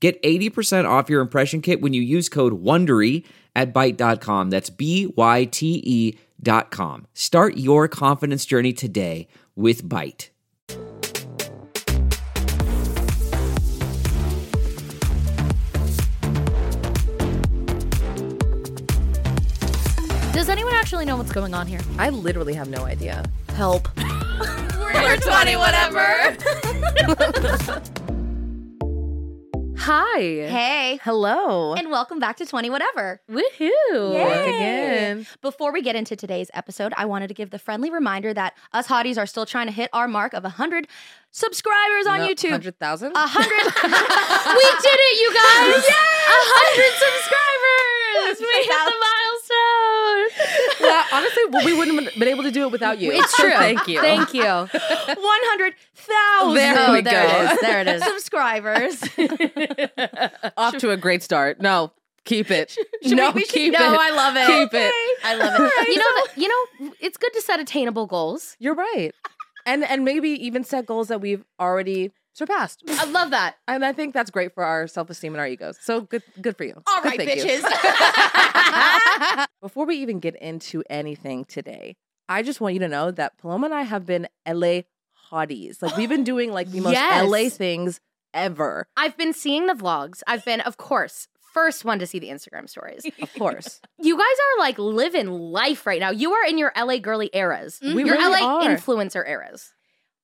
Get 80% off your impression kit when you use code WONDERY at Byte.com. That's B-Y-T-E dot com. Start your confidence journey today with Byte. Does anyone actually know what's going on here? I literally have no idea. Help. We're 20 whatever. Hi. Hey. Hello. And welcome back to 20 whatever. woohoo. Yay. Again. Before we get into today's episode, I wanted to give the friendly reminder that us hotties are still trying to hit our mark of 100 subscribers on No, YouTube. 100,000? A hundred. we did it, you guys! A hundred subscribers. We hit the milestone. well, honestly, well, we wouldn't have been able to do it without you. It's true. Thank you. Thank you. One hundred thousand. There we oh, there go. It is. There it is. Subscribers. Off to a great start. No, keep it. Should no, we- we should- keep no, it. I love it. Keep it. I love it. You know, that, you know, it's good to set attainable goals. You're right. And and maybe even set goals that we've already surpassed. I love that. And I think that's great for our self esteem and our egos. So good, good for you. All Good, right, bitches. Before we even get into anything today, I just want you to know that Paloma and I have been LA hotties. Like we've been doing like the most Yes. LA things ever. I've been seeing the vlogs. I've been, of course, first one to see the Instagram stories. Of course. You guys are like living life right now. You are in your LA girly eras. We your really LA are. influencer eras.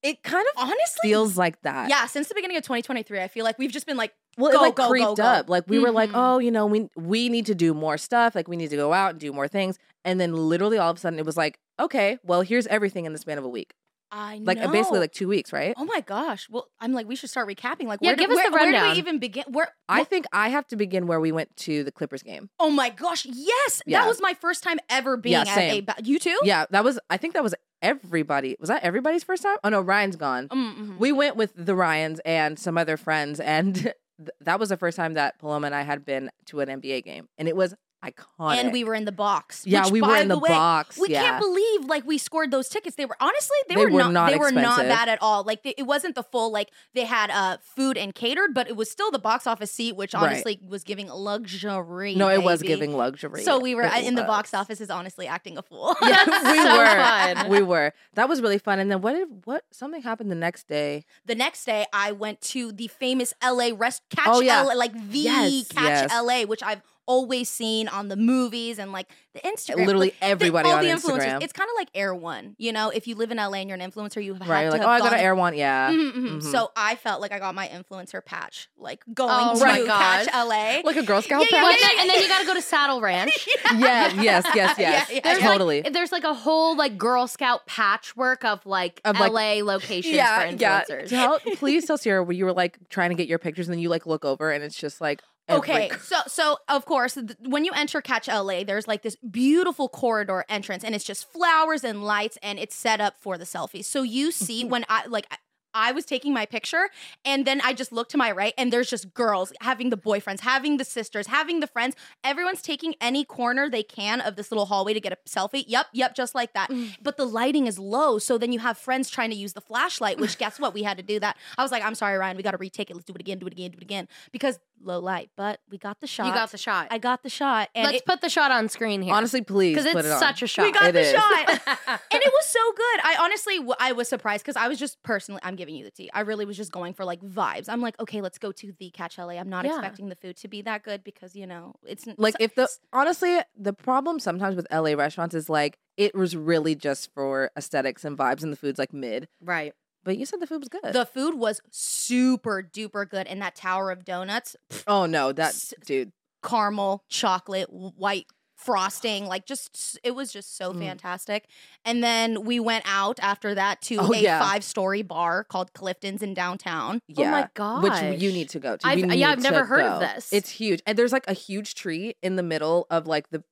It kind of Honestly, feels like that. yeah. Since the beginning of 2023, I feel like we've just been like, Well, Go, it like go, creeped go. up. Like we were like, Mm-hmm. Mhm. oh, you know, we we need to do more stuff. Like we need to go out and do more things. And then literally all of a sudden it was like, okay, well, here's everything in the span of a week. I know. Like uh, basically like two weeks, right? oh my gosh. Well, I'm like, we should start recapping. Like, Yeah, where do- give us where, the Where do we even begin? Where? I wh- think I have to begin where we went to the Clippers game. oh my gosh, yes, Yeah. that was my first time ever being Yeah, at a. You too? Yeah, that was I think that was everybody. Was that everybody's first time? Oh no, Ryan's gone. Mm, mhm. We went with the Ryans and some other friends, and th- that was the first time that Paloma and I had been to an NBA game, and it was iconic. and we were in the box. Yeah, which, we were in the way, box, We yeah. can't believe like we scored those tickets. They were honestly they, They were, not, not they were not expensive. bad at all. Like they, it wasn't the full like they had uh food and catered, but it was still the box office seat, which Right. honestly was giving luxury. no, it was giving luxury. So we were It in the box office is honestly acting a fool. Yeah, we so were. fun. We were. That was really fun. And then what did what something happened the next day? the next day I went to the famous LA rest catch Oh, yeah. LA like the Yes, catch yes. LA, which I've always seen on the movies and like the Instagram. Literally like, the- everybody all on the influencers. Instagram. It's kind of like Erewhon, you know. If you live in LA and you're an influencer, you have Right, to like have oh, I got an Erewhon, yeah. Mhm, mhm. Mhm. So I felt like I got my influencer patch, like going Oh to my catch gosh. LA. Like a Girl Scout Yeah, yeah, Well, patch. and, then, and then you got to go to Saddle Ranch. yes, yes, yes, yes. Yeah, yeah, There's totally. Like, there's like a whole like Girl Scout patchwork of like Of, like- LA locations yeah, for yeah. influencers. Tell, please tell Sierra where you were like trying to get your pictures, and then you like look over, and it's just like Okay, so so of course, th- when you enter Catch LA, there's like this beautiful corridor entrance, and it's just flowers and lights, and it's set up for the selfies. So you see when I like. I- I was taking my picture and then I just looked to my right and there's just girls having the boyfriends, having the sisters, having the friends. Everyone's taking any corner they can of this little hallway to get a selfie. Yep, yep, just like that. Mm. But the lighting is low. So then you have friends trying to use the flashlight, which guess what? We had to do that. I was like, I'm sorry, Ryan, we got to retake it. Let's do it again, do it again, do it again. Because low light, but we got the shot. You got the shot. I got the shot, and Let's it, put the shot on screen here. Honestly, please, because put it's it on. such a shot. we got It the is. shot, and it was so good. I honestly, I was surprised because I was just personally, I'm giving you the tea. I really was just going for like vibes. I'm like, okay, let's go to the Catch LA. I'm not Yeah. expecting the food to be that good because you know it's like so- if the honestly the problem sometimes with LA restaurants is like it was really just for aesthetics and vibes and the food's like mid. right. But you said the food was good. the food was super duper good, and that Tower of Donuts, oh no, that dude. caramel, chocolate, white frosting, like just it was just so Mm. fantastic. And then we went out after that to Oh, a yeah. five story bar called Clifton's in downtown. yeah. Oh my god Which you need to go to. I've- yeah, I've never to heard of this. It's huge. And there's like a huge tree in the middle of like the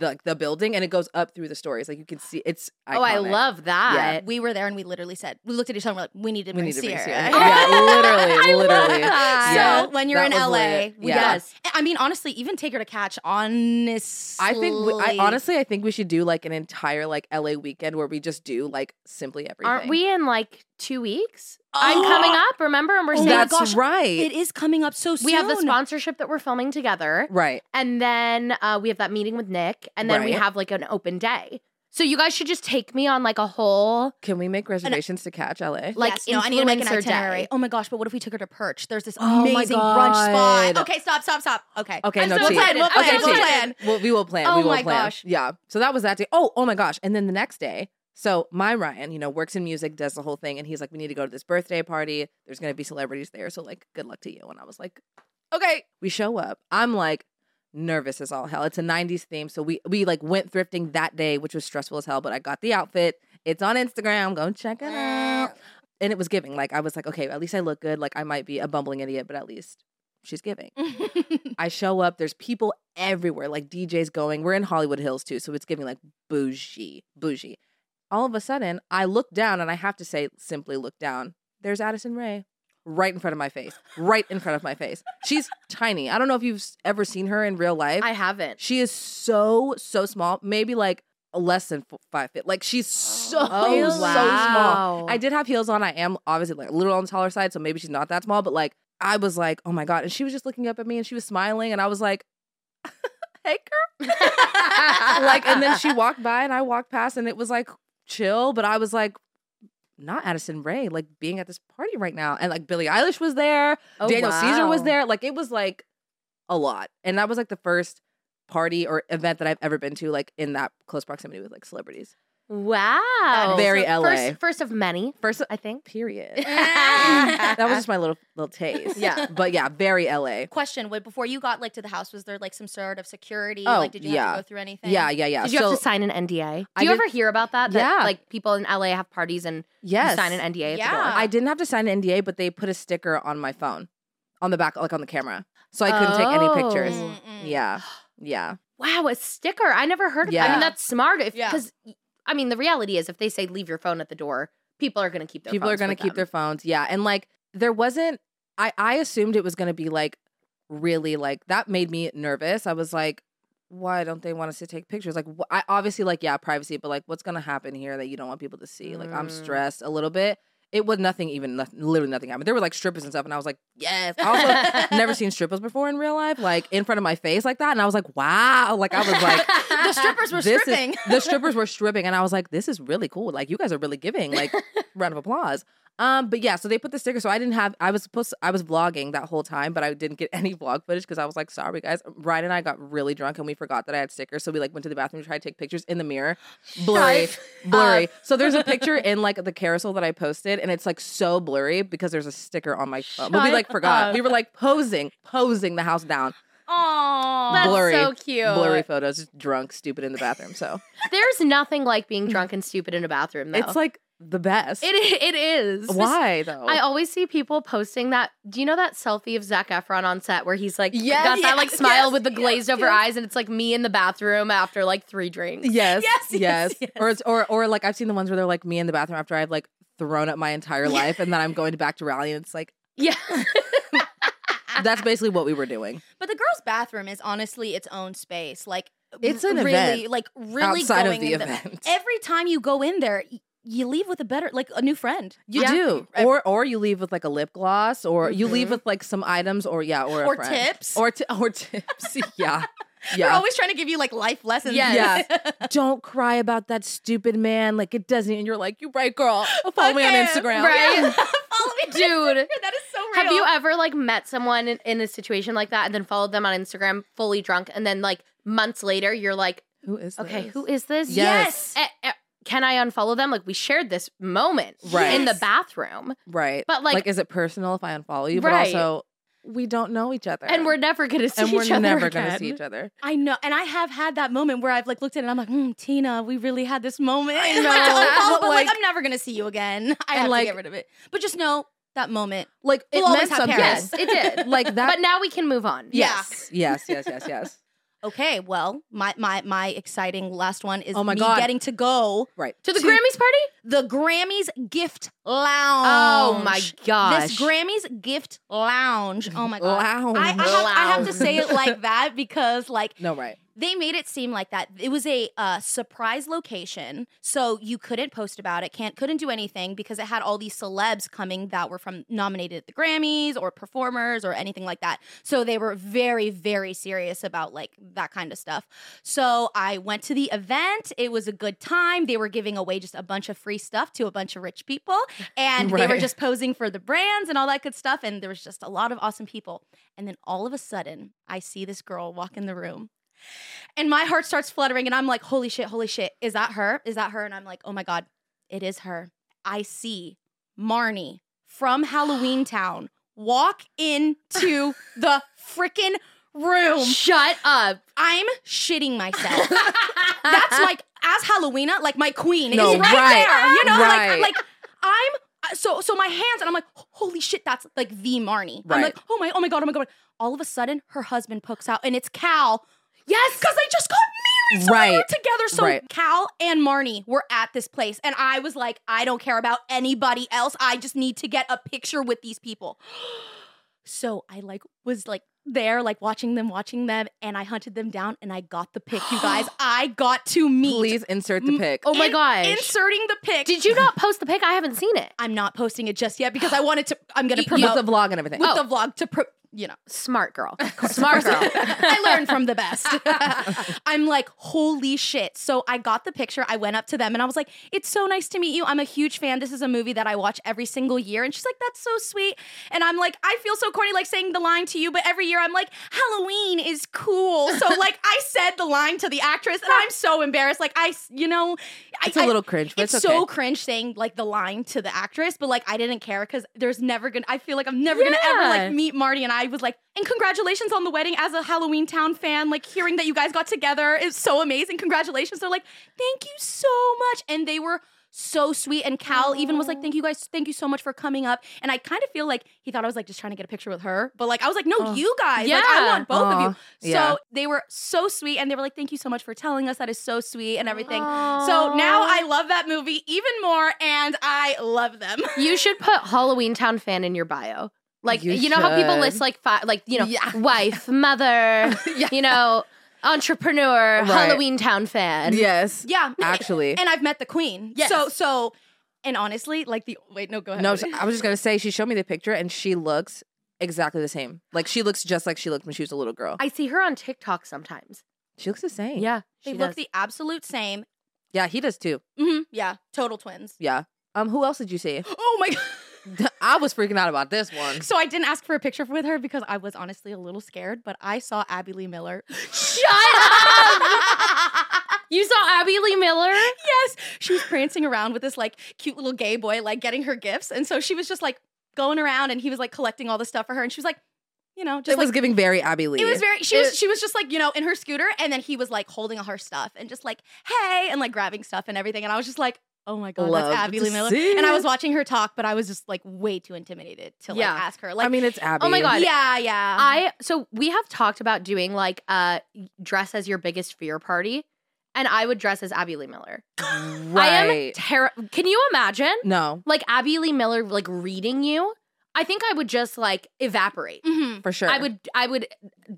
the, like, the building and it goes up through the stories. Like you can see it's Oh, I love that. We were there and we literally said, we looked at each other and we're like, we need to We bring need to bring Sierra. Yeah, literally, literally. Yeah, So when you're that in LA, we Yeah. Yes. I mean, honestly, even take her to catch. Honestly, I think we, I honestly I think we should do like an entire like LA weekend where we just do like simply everything. Aren't we in like two weeks? I'm coming up, remember? And we're Oh saying That's gosh, right. it is coming up so soon. we have the sponsorship that we're filming together. right. And then uh, we have that meeting with Nick. And then we Right. have like an open day. So you guys should just take me on like a whole Can we make reservations to catch LA? like yes, no, I need to make an influencer day. itinerary. Oh my gosh, but what if we took her to Perch? There's this Oh my amazing brunch spot. Okay, stop, stop, stop. Okay. Okay, I'm no so tea. excited. We'll plan, okay, we'll tea. plan. We'll, we will plan. Oh we will my plan. gosh. Yeah. So that was that day. Oh, oh my gosh. And then the next day, so my Ryan, you know, works in music, does the whole thing, and he's like, "We need to go to this birthday party. There's gonna be celebrities there, so like, good luck to you." And I was like, "Okay." We show up. I'm like nervous as all hell. It's a '90s theme, so we we like went thrifting that day, which was stressful as hell. But I got the outfit. It's on Instagram. Go check it out. And it was giving. Like I was like, okay, at least I look good. Like I might be a bumbling idiot, but at least she's giving. I show up, there's people everywhere, like DJs going. We're in Hollywood Hills too, so it's giving like bougie, bougie. All of a sudden, I look down and I have to say, simply look down. There's Addison Rae right in front of my face, right in front of my face. She's tiny. I don't know if you've ever seen her in real life. I haven't. she is so, so small, maybe like less than five feet. Like she's so, Oh, so wow. small. I did have heels on. I am obviously like a little on the taller side, so maybe she's not that small, but like I was like, oh my God. And she was just looking up at me and she was smiling, and I was like, hey, girl. like, and then she walked by and I walked past, and it was like chill, but I was like, not Addison Rae, like being at this party right now. And like Billie Eilish was there, Oh, Daniel Caesar was there. Like, it was like a lot. And that was like the first party or event that I've ever been to, like in that close proximity with like celebrities. Wow. Very So LA. First, first of many, First, I think. period. that was just my little little taste. Yeah. but yeah, very LA. Question: Wait, before you got like to the house, was there like some sort of security? Oh, like, did you have to go through anything? Yeah, yeah, yeah. Did you so, have to sign an NDA? Do I you did- ever hear about that? That Yeah. like people in LA have parties and yes, you sign an NDA at the door. Yeah. I didn't have to sign an NDA, but they put a sticker on my phone, on the back, like on the camera, so I couldn't take any oh. pictures. Oh. Mm-mm. Yeah, yeah. Wow, a sticker. I never heard of that. I mean, that's smart. If Yeah. I mean, the reality is if they say leave your phone at the door, people are going to keep their People are phones gonna keep them. their phones. Yeah, and like there wasn't. I I assumed it was gonna be like really like that made me nervous. I was like. Why don't they want us to take pictures? Like, wh- I obviously like, yeah, privacy, but like, what's gonna happen here that you don't want people to see? Like, I'm Mm. stressed a little bit. It was nothing, even literally nothing happened. There were like strippers and stuff, and I was like, yes. I also never seen strippers before in real life, like in front of my face like that, and I was like, wow. Like I was like, the strippers were this is- stripping. the strippers were stripping, and I was like, "This is really cool. Like, you guys are really giving. Like, round of applause." Um, but yeah, so they put the sticker. So I didn't have. I was supposed. I was vlogging that whole time, but I didn't get any vlog footage because I was like, "Sorry, guys." Ryan and I got really drunk, and we forgot that I had stickers. So we like went to the bathroom to try to take pictures in the mirror, blurry, blurry. so there's a picture in like the carousel that I posted, and it's like so blurry because there's a sticker on my phone. But we like forgot. up. We were like posing, posing the house down, Aww. That's blurry, so cute. blurry photos, just drunk, stupid in the bathroom. So There's nothing like being drunk and stupid in a bathroom. Though. it's like the best. it. It is. Why though? I always see people posting that. Do you know that selfie of Zac Efron on set where he's like Yes, got that like smile yes, with the yes, glazed over yes. eyes, and it's like me in the bathroom after like three drinks. yes, Yes, yes, yes, yes. Or it's or or like I've seen the ones where they're like me in the bathroom after I've like thrown up my entire life, and then I'm going back to rally, and it's like Yeah. that's basically what we were doing. But the girls' bathroom is honestly its own space. Like It's an really, event like really outside of going the in event. every time you go in there, y- you leave with a better, like a new friend. You Yeah. do, or or you leave with like a lip gloss, or you leave with like some items, or yeah, or a Or friend. tips. or ti- or tips. yeah, They're yeah. always trying to give you like life lessons. Yes. Yeah. Don't cry about that stupid man. Like it doesn't. And you're like, you're right, girl. Follow me on Instagram. Right. Follow me, Dude. That is so real. Have you ever like met someone in, in a situation like that and then followed them on Instagram fully drunk and then like months later you're like, Who is this? okay, this? who is this? Yes. Eh, eh, can I unfollow them? Like we shared this moment Right. in the bathroom Right. But, like- is it personal if I unfollow you? Right. But also, we don't know each other, and we're never gonna see and each other. And we're never again. gonna see each other. I know, and I have had that moment where I've like looked at it and I'm like, mm, Tina, we really had this moment. I know, like, unfollow, but, but like, like- I'm never gonna see you again. I And, have like- to get rid of it. But just know that moment. Like it We'll always meant have something. Yes, it did. Like that. but now we can move on. Yeah. yes, yes, yes, yes, yes. Okay, well, my my my exciting last one is Oh my me God. getting to go Right. To the Grammys party? the Grammys gift lounge. Oh my gosh. This Grammys gift lounge. Oh my god. Lounge. I, I, have, I have to say it like that because like No, right. They made it seem like that. It was a uh, surprise location so you couldn't post about it can't couldn't do anything because it had all these celebs coming that were from nominated at the grammys or performers or anything like that. So they were very very serious about like that kind of stuff. So i went to the event. It was a good time. They were giving away just a bunch of free stuff to a bunch of rich people and they were just posing for the brands and all that good stuff and there was just a lot of awesome people. And then all of a sudden i see this girl walk in the room and my heart starts fluttering, and I'm like, holy shit, holy shit. Is that her? Is that her? And I'm like, oh my God, it is her. I see Marnie from Halloween Town walk into the freaking room. Shut up. I'm shitting myself. That's like, as Halloweener, like my queen No, is right, right, there. You know, right. like, like I'm. So, so my hands, and I'm like, holy shit, that's like the Marnie. I'm like, oh my, oh my god, oh my god. All of a sudden, her husband pokes out, and it's Cal. Yes. Because they just got married. So they were Right. together. So Right. Cal and Marnie were at this place. And I was like, I don't care about anybody else. I just need to get a picture with these people. So I like was like there, like watching them, watching them, and I hunted them down and I got the pic, you guys. I got to meet. Please insert the pic. Oh my In- gosh. Inserting the pic. Did you not post the pic? I haven't seen it. I'm not posting it just yet because I wanted to. I'm gonna promote with the vlog and everything. with Oh. the vlog to pro. You know, Smart girl. Smart girl. I learned from the best. I'm like, holy shit. So I got the picture. I went up to them and I was like, it's so nice to meet you. I'm a huge fan. This is a movie that I watch every single year. And she's like, that's so sweet. And I'm like, I feel so corny, like saying the line to you, but every year I'm like, Halloween is cool. So like, I said the line to the actress and I'm so embarrassed. Like, I, you know, It's a I- little cringe, but it's, it's so cringe saying like the line to the actress, but like I didn't care because there's never gonna. I feel like I'm never gonna ever like meet Marnie, and I was like, and congratulations on the wedding as a Halloweentown fan. Like hearing that you guys got together is so amazing. Congratulations! They're like, thank you so much, and they were so sweet. And Cal even was like, thank you guys, thank you so much for coming up. And I kind of feel like he thought I was like just trying to get a picture with her, but like I was like, no, Oh. you guys, like I Yeah. want both of you. So yeah. they were so sweet, and they were like, thank you so much for telling us. That is so sweet and everything. So now I love that movie even more, and I love them. You should put Halloween Town fan in your bio. Like you, You know how people list like five, like you know, Yeah. wife, mother, you know, entrepreneur, Right. Halloweentown fan. yes. Yeah, Actually. and I've met the queen. Yes. So so, and honestly, like the wait, no, go ahead. No, I was just gonna say she showed me the picture and she looks exactly the same. Like she looks just like she looked when she was a little girl. I see her on TikTok sometimes. she looks the same. Yeah, they she look does. the absolute same. Yeah, he does too. hmm Yeah, total twins. Yeah. Um, who else did you see? Oh my god. I was freaking out about this one. So I didn't ask for a picture with her because I was honestly a little scared, but I saw Abby Lee Miller. Shut up! you saw Abby Lee Miller? yes, she was prancing around with this like cute little gay boy, like getting her gifts, and so she was just like going around, and he was like collecting all the stuff for her, and she was like, you know, just it was like. giving very Abby Lee. it was very. She was. She was just like you know in her scooter, and then he was like holding all her stuff and just like hey, and like grabbing stuff and everything, and I was just like, oh my god, Love that's Abby to Lee Miller. see And I was watching her talk, but I was just like way too intimidated to like Yeah. ask her. Like, I mean, it's Abby. Oh my God. yeah, yeah. I so we have talked about doing like uh dress as your biggest fear party, and I would dress as Abby Lee Miller. right. I am terrible. Can you imagine no, like Abby Lee Miller like reading you? I think I would just like evaporate. Mhm. for sure. I would I would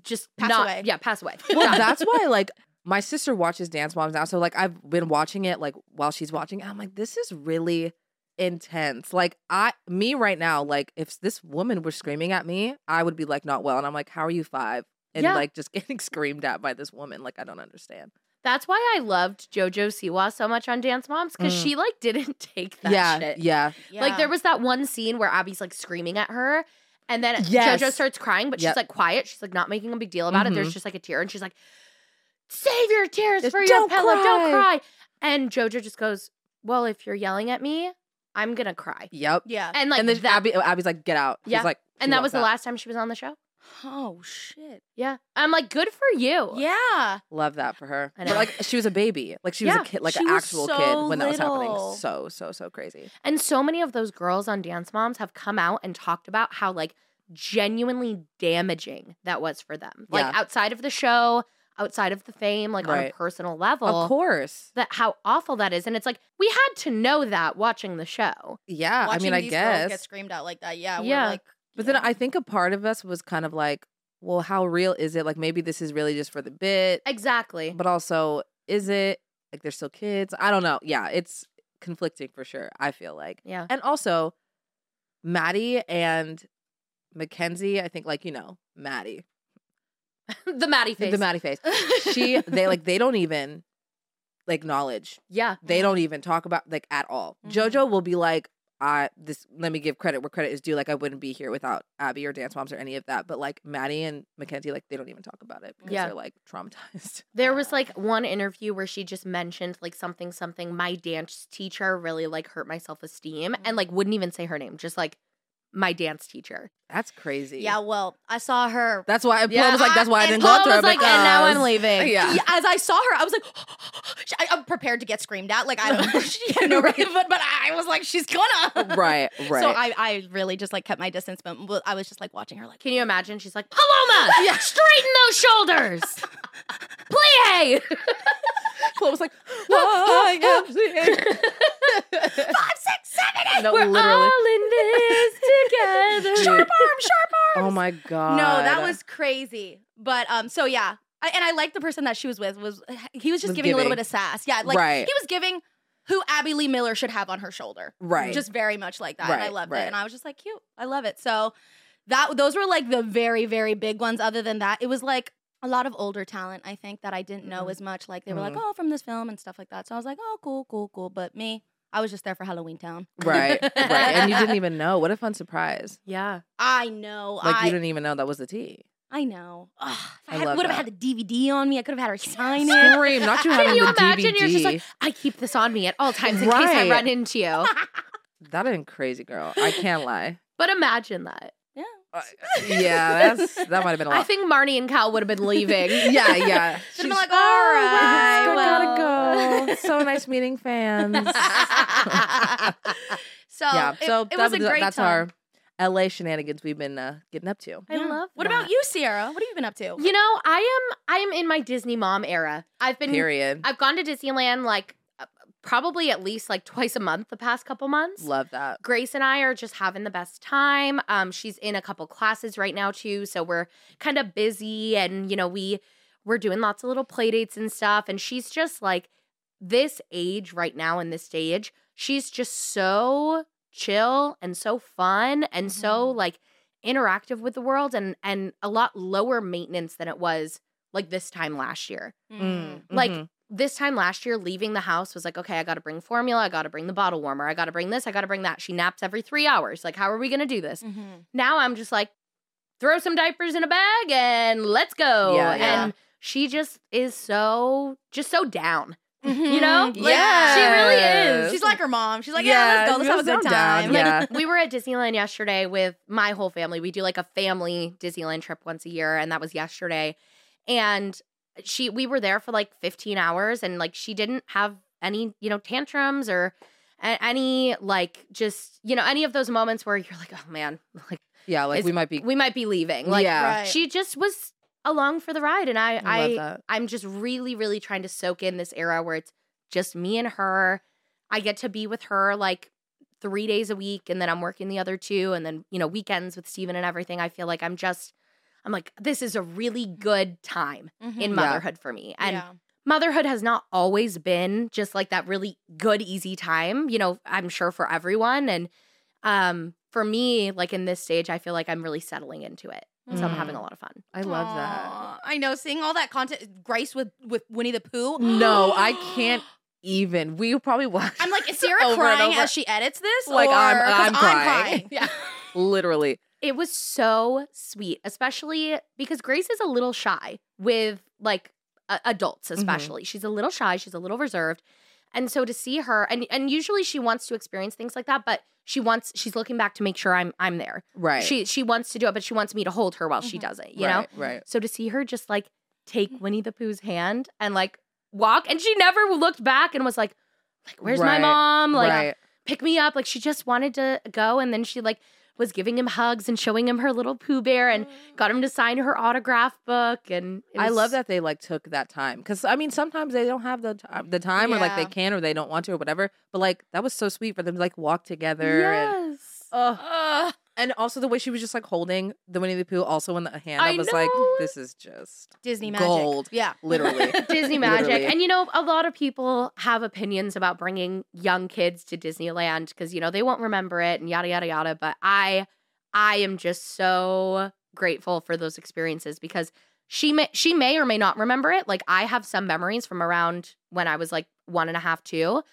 just Pass not away. yeah pass away. Well, Yeah. that's why, like, my sister watches Dance Moms now, so like I've been watching it like while she's watching. it. I'm like, this is really intense. Like I, me right now, like if this woman was screaming at me, I would be like not well, and I'm like, how are you five? And Yeah. like just getting screamed at by this woman, like I don't understand. That's why I loved JoJo Siwa so much on Dance Moms because Mm. she like didn't take that yeah, shit. yeah, Like there was that one scene where Abby's like screaming at her, and then Yes. JoJo starts crying, but Yep. she's like quiet. She's like not making a big deal about it. Mhm. There's just like a tear, and she's like, "Save your tears Just for your don't pillow. Don't cry." cry." And JoJo just goes, "Well, if you're yelling at me, I'm gonna cry." yep. Yeah. And like and then that, Abby, oh, Abby's like, get out. Yeah. She's like, and that walks was the out. last time she was on the show. Oh shit. Yeah, I'm like, good for you. Yeah. Love that for her. I But like she was a baby. Like she was a kid, like she an actual so kid when that was happening. So, so, so crazy. And so many of those girls on Dance Moms have come out and talked about how like genuinely damaging that was for them. Like Yeah. outside of the show, outside of the fame, like on a personal level. Of course. That how awful that is. And it's like we had to know that watching the show. Yeah. Watching I mean, I these girls guess. get screamed out like that. Yeah. Yeah. We're like, But then. I think a part of us was kind of like, well, how real is it? Like maybe this is really just for the bit, Exactly. but also is it like they're still kids? I don't know. Yeah, it's conflicting for sure. I feel like, Yeah. and also Maddie and Mackenzie. I think like you know Maddie, the Maddie face. the Maddie face. She they like they don't even like acknowledge. yeah. They don't even talk about like at all. Mhm. JoJo will be like, I this let me give credit where credit is due. Like I wouldn't be here without Abby or Dance Moms or any of that. But like Maddie and Mackenzie, like they don't even talk about it because Yeah. they're like traumatized. There was like one interview where she just mentioned like something something my dance teacher really like hurt my self-esteem and like wouldn't even say her name, just like my dance teacher. That's crazy. yeah. Well, I saw her. That's why Paul Yeah, was like, that's why I, and didn't Paul go to her was like, and now I'm leaving. Yeah, as I saw her, I was like, I, I'm prepared to get screamed at. Like I don't, she had no Right. but, but I was like, she's gonna. Right, right. So I, I really just like kept my distance, but but I was just like watching her, like, Can you imagine? She's like, Paloma, straighten those shoulders. Plie. Paul was like, I am seeing. five, six, seven, eight. No, We're literally. all in this together. Dude. Sharp arm, sharp arms. Oh my god. No, that was crazy. But um, so yeah, I, and I like the person that she was with was he was just Was giving, a little bit of sass. Yeah, like Right. he was giving who Abby Lee Miller should have on her shoulder. right. Just very much like that. and I loved right. it. And I was just like, cute. I love it. So that those were like the very, very big ones. Other than that, it was like a lot of older talent, I think, that I didn't know Mhm. as much. Like they were like, Mhm. oh, from this film and stuff like that. So I was like, oh, cool, cool, cool. But me, I was just there for Halloweentown. right, right. And you didn't even know. What a fun surprise. Yeah. I know. Like I, you didn't even know that was the tea. I know. Ugh, if I I, had, would have had the DVD on me. I could have had her sign it. Scream, not you Can you the imagine? DVD. You're just like, I keep this on me at all times in case I Right. run into you. that ain't crazy, girl. I can't lie. But imagine that. Yeah. Uh, yeah, that's that might have been a lot. I think Marnie and Cal would have been leaving. yeah, yeah. Should've been like, "Oh, all right, I well." gotta go. So nice meeting fans. so yeah, it, so it that was a great that's time. our LA shenanigans we've been uh, getting up to. I love What that. about you, Sierra? What have you been up to? You know, I am I am in my Disney mom era. I've been Period. I've gone to Disneyland like uh, probably at least like twice a month the past couple months. Love that. Grace and I are just having the best time. Um, she's in a couple classes right now too, so we're kind of busy, and you know we we're doing lots of little play dates and stuff. And she's just like this age right now in this stage. She's just so chill and so fun and so like interactive with the world and and a lot lower maintenance than it was like this time last year Mm, Like, mhm. this time last year, leaving the house was like, okay, I got to bring formula. I got to bring the bottle warmer. I got to bring this. I got to bring that. She naps every three hours. Like, how are we going to do this? Mhm. Now I'm just like, throw some diapers in a bag and let's go. Yeah, yeah. And she just is so, just so down. Mhm. You know? Like, Yes. She really is. She's like her mom. She's like, yeah, let's go. Let's have a good I'm down, time. Yeah. we were at Disneyland yesterday with my whole family. We do like a family Disneyland trip once a year, and that was yesterday. And she, we were there for like 15 hours, and like she didn't have any, you know, tantrums or any like just, you know, any of those moments where you're like, oh man, like yeah, like It's- we might be. we might be leaving. Like yeah, Right. she just was along for the ride, and I, i, I i'm just really, really trying to soak in this era where it's just me and her. I get to be with her like three days a week, and then I'm working the other two, and then you know weekends with Steven and everything. I feel like I'm just, I'm like, this is a really good time Mhm. in Yeah. motherhood for me, and yeah. motherhood has not always been just like that really good easy time you know i'm sure for everyone and um for me like in this stage i feel like i'm really settling into it so i'm Mm. having a lot of fun I love that. I know. Seeing all that content, Grace with with Winnie the Pooh. No, I can't even. We probably watch. I'm like, is Sierra over crying as she edits this? Like, or, I'm- 'cause I'm crying. Yeah. literally. it was so sweet especially because grace is a little shy with like a- adults especially she's a little shy she's a little reserved and so to see her and and usually she wants to experience things like that but she wants she's looking back to make sure i'm i'm there Right. she she wants to do it but she wants me to hold her while she Mhm. does it you know right, Right. so to see her just like take winnie the pooh's hand and like walk and she never looked back and was like like where's my mom like right. pick me up. Like she just wanted to go. And then she like was giving him hugs and showing him her little Pooh Bear and got him to sign her autograph book. And it I love that they like took that time because I mean sometimes they don't have the time, the time or like they can or they don't want to or whatever. But like that was so sweet for them to like walk together and Yes. oh, Ugh. And also the way she was just like holding the Winnie the Pooh also in the hand. I, I was like, this is just Disney magic. Gold. Yeah. literally. Disney magic. Literally. And you know, a lot of people have opinions about bringing young kids to Disneyland because you know they won't remember it and yada yada yada. But I, I am just so grateful for those experiences because she may she may or may not remember it. Like I have some memories from around when I was like one and a half, two.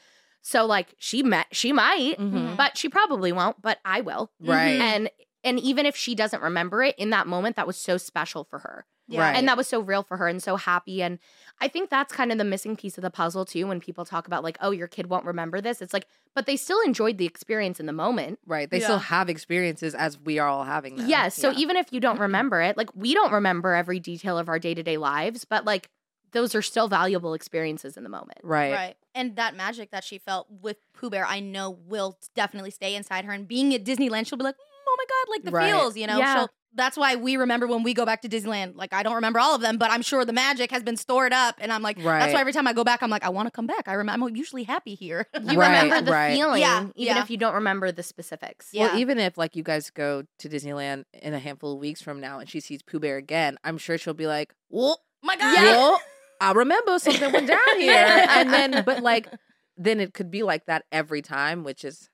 So like she met she might, Mhm. but she probably won't. But I will. Right. And and even if she doesn't remember it in that moment, that was so special for her. Yeah. Right. And that was so real for her and so happy. And I think that's kind of the missing piece of the puzzle too when people talk about like, oh, your kid won't remember this. It's like, but they still enjoyed the experience in the moment. Right. They Yeah. still have experiences as we are all having them. Yes. So Yeah. even if you don't remember it, like we don't remember every detail of our day to day lives, but like those are still valuable experiences in the moment. right. Right. And that magic that she felt with Pooh Bear, I know will definitely stay inside her. And being at Disneyland, she'll be like, "Mm, oh my God, like the Right. feels, you know? Yeah. So that's why we remember when we go back to Disneyland. Like, I don't remember all of them, but I'm sure the magic has been stored up. And I'm like, right. that's why every time I go back, I'm like, I want to come back. I rem- I'm usually happy here. You Right, remember the right. feeling, Yeah, even yeah. if you don't remember the specifics. Yeah. Well, even if like you guys go to Disneyland in a handful of weeks from now and she sees Pooh Bear again, I'm sure she'll be like, "Well, my God. well, I remember something went down here." and then, but like, then it could be like that every time, which is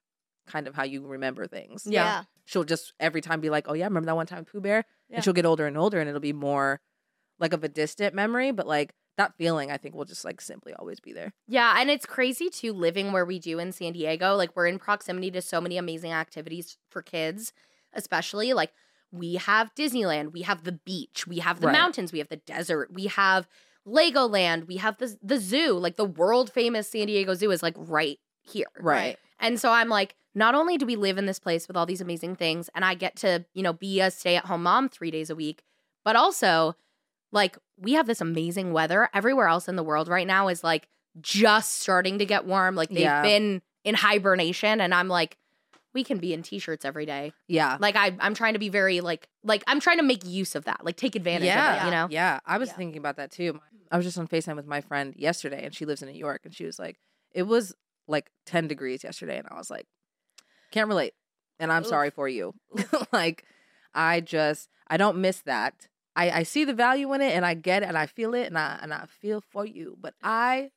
kind of how you remember things. Yeah. She'll just every time be like, "Oh yeah, remember that one time with Pooh Bear?" Yeah. And she'll get older and older, and it'll be more like of a distant memory, but like that feeling, I think, will just like simply always be there. Yeah, and it's crazy too living where we do in San Diego. Like we're in proximity to so many amazing activities for kids, especially like we have Disneyland, we have the beach, we have the Right. mountains, we have the desert, we have Legoland, we have the the zoo. Like the world famous San Diego Zoo is like right here. Right. And so I'm like, not only do we live in this place with all these amazing things, and I get to, you know, be a stay at home mom three days a week, but also, like, we have this amazing weather. Everywhere else in the world right now is like just starting to get warm. Like, they've Yeah. been in hibernation, and I'm like, we can be in t-shirts every day. Yeah. Like I, I'm trying to be very like, like I'm trying to make use of that, like take advantage of it. You know? Yeah, I was Yeah. thinking about that too. I was just on FaceTime with my friend yesterday and she lives in New York and she was like, it was like 10 degrees yesterday. And I was like, can't relate. And I'm Oof. sorry for you. like, I just, I don't miss that. I, I see the value in it and I get it and I feel it and I, and I feel for you, but I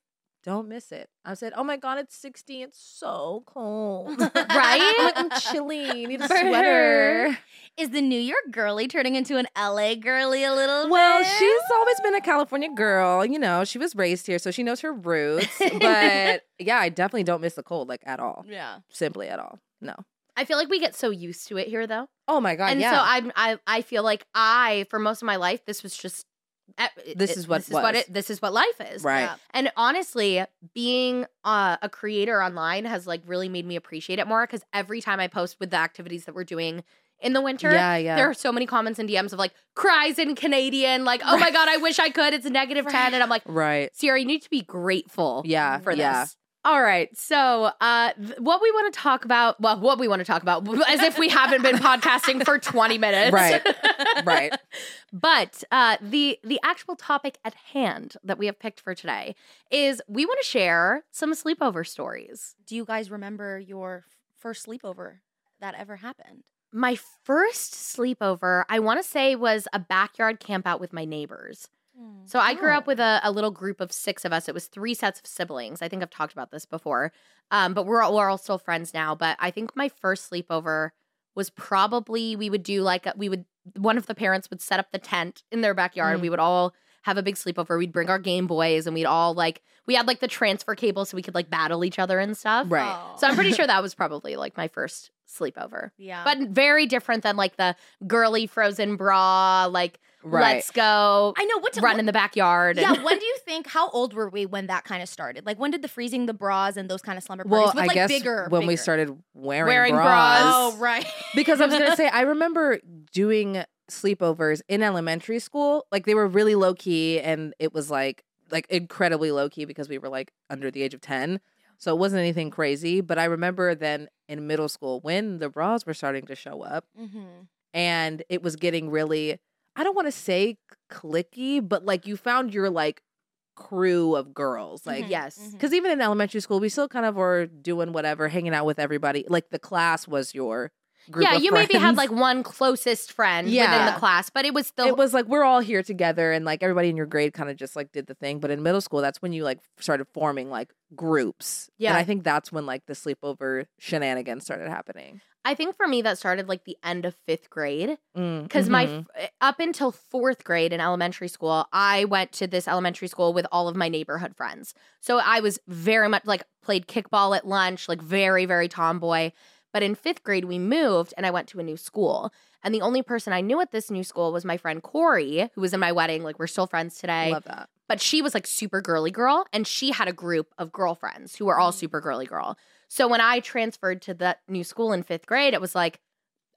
don't miss it. I said, oh my God, it's 60. It's so cold. Right? I'm like, I'm chilly. Need a sweater. Is the New York girly turning into an LA girly a little Well, bit? she's always been a California girl. You know, she was raised here, so she knows her roots. But yeah, I definitely don't miss the cold, like at all. Yeah. Simply at all. No. I feel like we get so used to it here, though. Oh my God. and yeah. so I'm I I feel like I for most of my life this was just This is what this is what it this is what life is. right. Yeah. And honestly, being uh, a creator online has like really made me appreciate it more because every time I post with the activities that we're doing in the winter, Yeah, yeah. there are so many comments and DMs of like cries in Canadian, like, oh my God, I wish I could. It's a negative 10. And I'm like, right. Sierra, you need to be grateful Yeah. for yeah. this. All right. So, uh, th- what we want to talk about, well, what we want to talk about, as if we haven't been podcasting for 20 minutes. Right. Right. But uh, the the actual topic at hand that we have picked for today is we want to share some sleepover stories. Do you guys remember your first sleepover that ever happened? My first sleepover, I want to say, was a backyard campout with my neighbors. So I grew up Oh. with a, a little group of six of us. It was three sets of siblings. I think I've talked about this before. Um, but we're all, we're all still friends now. But I think my first sleepover was probably we would do like a, we would one of the parents would set up the tent in their backyard. Mm. We would all have a big sleepover. We'd bring our Game Boys and we'd all like we had like the transfer cable so we could like battle each other and stuff. Right. Oh. So I'm pretty sure that was probably like my first sleepover. yeah. But very different than like the girly frozen bra, like Right. let's go I know what to run in the backyard. and- Yeah, when do you think? How old were we when that kind of started? Like, when did the freezing the bras and those kind of slumber parties Well, with I like guess bigger when we started wearing, Wearing bras. bras. Oh, right. because I was gonna say I remember doing sleepovers in elementary school. Like they were really low key, and it was like like incredibly low key because we were like under the age of ten. So it wasn't anything crazy. But I remember then in middle school when the bras were starting to show up, mm-hmm. and it was getting really I don't want to say clicky, but like you found your like crew of girls, like. Mhm, yes. Because even in elementary school, we still kind of were doing whatever, hanging out with everybody. Like the class was your. Yeah, you maybe had like one closest friend within Yeah. the class, but it was still it was like we're all here together and like everybody in your grade kind of just like did the thing but in middle school that's when you like started forming like groups Yeah. and i think that's when like the sleepover shenanigans started happening I think for me that started like the end of fifth grade Mm, because my f- up until fourth grade in elementary school, I went to this elementary school with all of my neighborhood friends. So I was very much like played kickball at lunch, like very very tomboy. But in fifth grade, we moved and I went to a new school. And the only person I knew at this new school was my friend Corey, who was in my wedding. Like, we're still friends today. love that but she was like super girly girl and she had a group of girlfriends who were all super girly girl so when i transferred to that new school in fifth grade it was like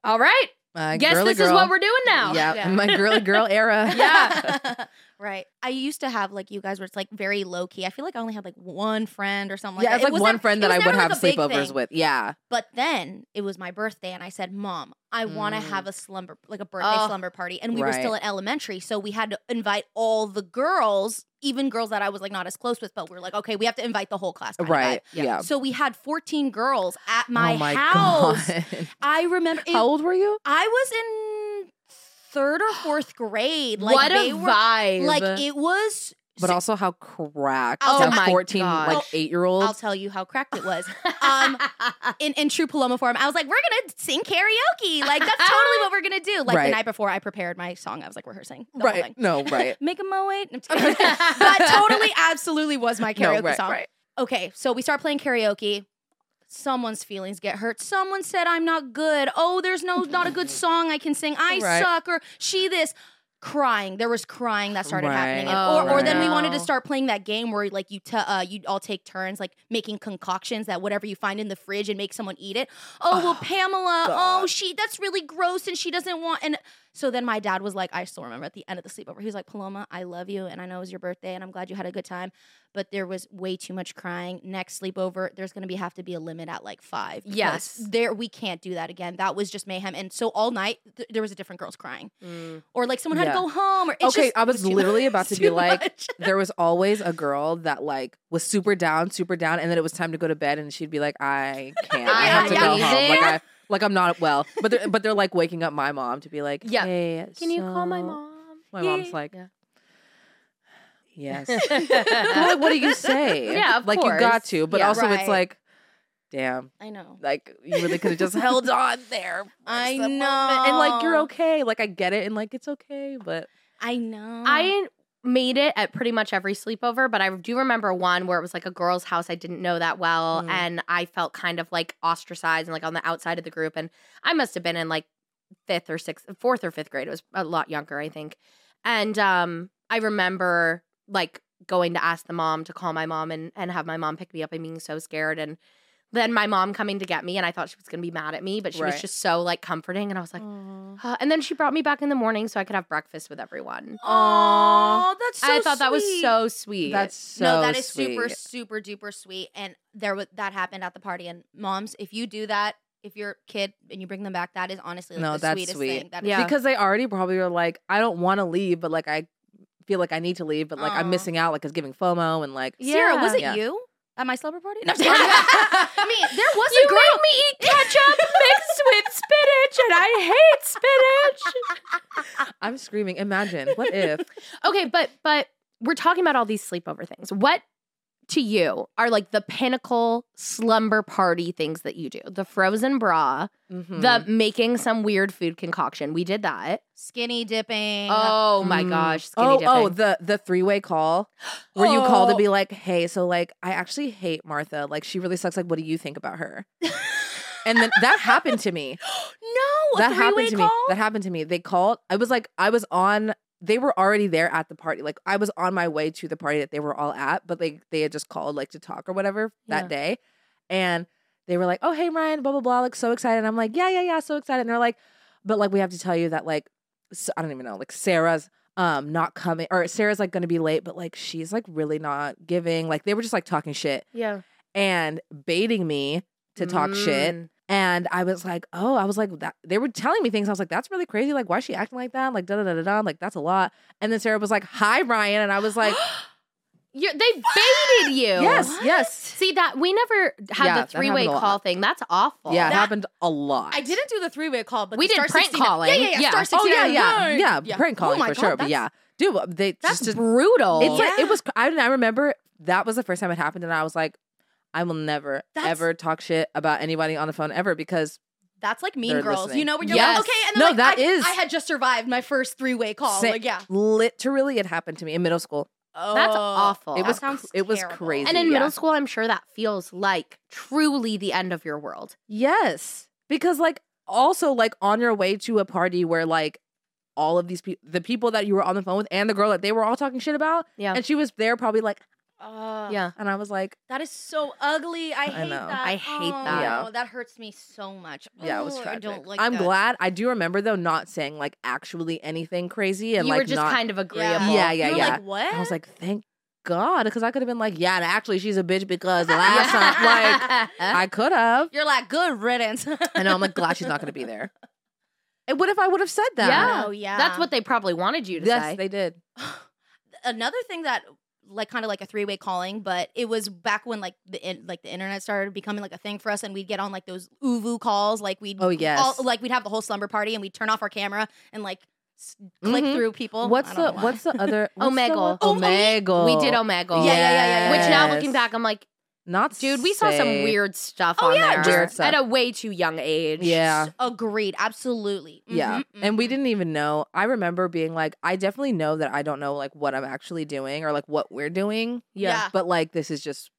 all right uh, guess this is what we're doing now yeah, Yeah. my girly girl era Yeah. right. I used to have like you guys where it's like very low key. I feel like I only had like one friend or something like yeah it's like was one friend that i would have like, sleepovers with yeah But then it was my birthday, and I said, "Mom, I want to Mm. have a slumber, like a birthday Oh. slumber party." And we were still in elementary, so we had to invite all the girls, even girls that I was like not as close with. But we are like, okay, we have to invite the whole class, right vibe. yeah, So we had 14 girls at my, oh my house. god I remember. it- how old were you I was in third or fourth grade. Like what they a were, vibe Like it was. but also how cracked Oh to my 14 God. like 8 year old I'll tell you how cracked it was. Um, in, in true Paloma form, I was like, we're gonna sing karaoke. Like that's totally what we're gonna do. Like Right. the night before, I prepared my song. I was like rehearsing. The whole right thing. no right Make a mo wait. I'm just kidding. that totally, absolutely was my No, karaoke right, song. right. Okay, so we start playing karaoke. Someone's feelings get hurt. Someone said I'm not good. Oh, there's no not a good song I can sing. I Right. suck or she this. Crying. There was crying that started happening, and, Right. or or then we Oh, wanted to start playing that game where like you t- uh you all take turns like making concoctions that whatever you find in the fridge and make someone eat it. Oh well, Pamela. Oh she that's really gross and she doesn't want and so then my dad was like, I still remember at the end of the sleepover, he was like, Paloma, I love you and I know it was your birthday and I'm glad you had a good time, but there was way too much crying. Next sleepover, there's gonna be have to be a limit at like five. Yes. there we can't do that again. That was just mayhem. And so all night th- there was a different girls crying, Mm. or like someone had Yeah. to go home. Or it's okay just- i it was literally about to be like there was always a girl that like was super down super down and then it was time to go to bed and she'd be like i can't i have to am go home like i like i'm not well but they're but they're like waking up my mom to be like Yeah. hey can you call my mom my Yeah. mom's like Yeah. yes I'm like, what do you say Yeah, of like you got to but Yeah. also Right. it's like damn I know. like you really could have just held on there I know. moment. and like you're okay like i get it and like it's okay but I know. I made it at pretty much every sleepover, but I do remember one where it was like a girl's house I didn't know that well, Mm. and I felt kind of like ostracized and like on the outside of the group. And I must have been in like fifth or sixth, fourth or fifth grade. It was a lot younger, I think. And um, I remember like going to ask the mom to call my mom and and have my mom pick me up and being so scared and. Then my mom coming to get me, and I thought she was gonna be mad at me, but she was just so like comforting, and I was like, uh, and then she brought me back in the morning so I could have breakfast with everyone. Oh, that's so I thought that was so sweet. that's so no, that is super, sweet. super duper sweet. And there was that happened at the party. And moms, if you do that, if your kid and you bring them back, that is honestly like, No, the that's sweetest sweet. thing. That is- Yeah. because they already probably are like, I don't want to leave, but like I feel like I need to leave, but like I'm missing out, like it's giving FOMO and like Sarah, was it Yeah. you? At my slumber party? No, I'm just. I mean, there was You a girl. made me eat ketchup mixed with spinach, and I hate spinach. I'm screaming. Imagine what if Okay, but but we're talking about all these sleepover things. What to you are like the pinnacle slumber party things that you do? The frozen bra, Mhm. the making some weird food concoction. We did that. Skinny dipping. Oh my Mm. gosh, skinny oh, dipping. oh, the the three way call where you call to Oh. be like, hey, so like I actually hate Martha. Like she really sucks. Like, what do you think about her? and then that happened to me. no, a that three-way happened to call? me. That happened to me. They called. I was like, I was on. They were already there at the party. Like I was on my way to the party that they were all at, but like they had just called like to talk or whatever that Yeah. day, and they were like, "Oh hey Ryan, blah blah blah," like so excited. And I'm like, "Yeah yeah yeah, so excited." And they're like, "But like we have to tell you that like I don't even know like Sarah's um not coming or Sarah's like going to be late, but like she's like really not giving. Like they were just like talking shit yeah. and baiting me to talk shit. And I was like, oh, I was like, that they were telling me things. I was like, that's really crazy. Like, why is she acting like that? Like, da da da da da. Like, that's a lot. And then Sarah was like, hi, Riayn. And I was like, You, they baited you. yes, yes. See that we never had Yeah, the three way call thing. That's awful. Yeah, it That- happened a lot. I didn't do the three way call, but We the did prank 69 calling. Yeah, yeah, yeah. Yeah. Star Oh 69. yeah, yeah, Right. yeah. Prank oh calling oh my for God, sure. But yeah, dude, they That's just brutal. it's like it was. I, I remember that was the first time it happened, and I was like, I will never That's- ever talk shit about anybody on the phone ever because That's like Mean They're Girls. listening. You know when you're Yes. like, okay, and then No, like, that I, is- I had just survived my first three way call. Sa- like, yeah. literally it happened to me in middle school. That's Oh, awful. It that was sounds it was terrible. crazy. and in yeah. middle school, I'm sure that feels like truly the end of your world. Yes. Because like also like on your way to a party where like all of these people the people that you were on the phone with and the girl that they were all talking shit about Yeah. and she was there probably like Oh, yeah. and I was like That is so ugly. I I hate know. that. I hate oh, that. Yeah. Oh, that hurts me so much. yeah, it was Oh, tragic. I don't like I'm that. glad I do remember though not saying like actually anything crazy and you like were just not kind of agreeable. Yeah, yeah, You were yeah. like, what? I was like thank God because I could have been like yeah and actually she's a bitch because last time like I could have You're like, good riddance. and I'm like glad she's not going to be there. And what if I would have said that? Yeah. Oh, yeah. That's what they probably wanted you to Yes, say. they did. Another thing that like kind of like a three way calling, but it was back when like the in, like the internet started becoming like a thing for us, and we'd get on like those ooVoo calls, like we'd Oh, yes. all, like we'd have the whole slumber party, and we'd turn off our camera and like s- click Mhm. through people. What's the don't know why. what's the other what's the Omegle. one? Oh, Omegle. we did Omegle. Yeah, yeah, yeah, yeah, yeah. Which now looking back, I'm like, Not dude, we saw some safe. weird stuff Oh, on yeah, there just- Weird stuff. at a way too young age. Yeah. Agreed, absolutely. Yeah. Mhm, And we mhm. didn't even know. I remember being like, I definitely know that I don't know like what I'm actually doing or like what we're doing. Yeah. But like this is just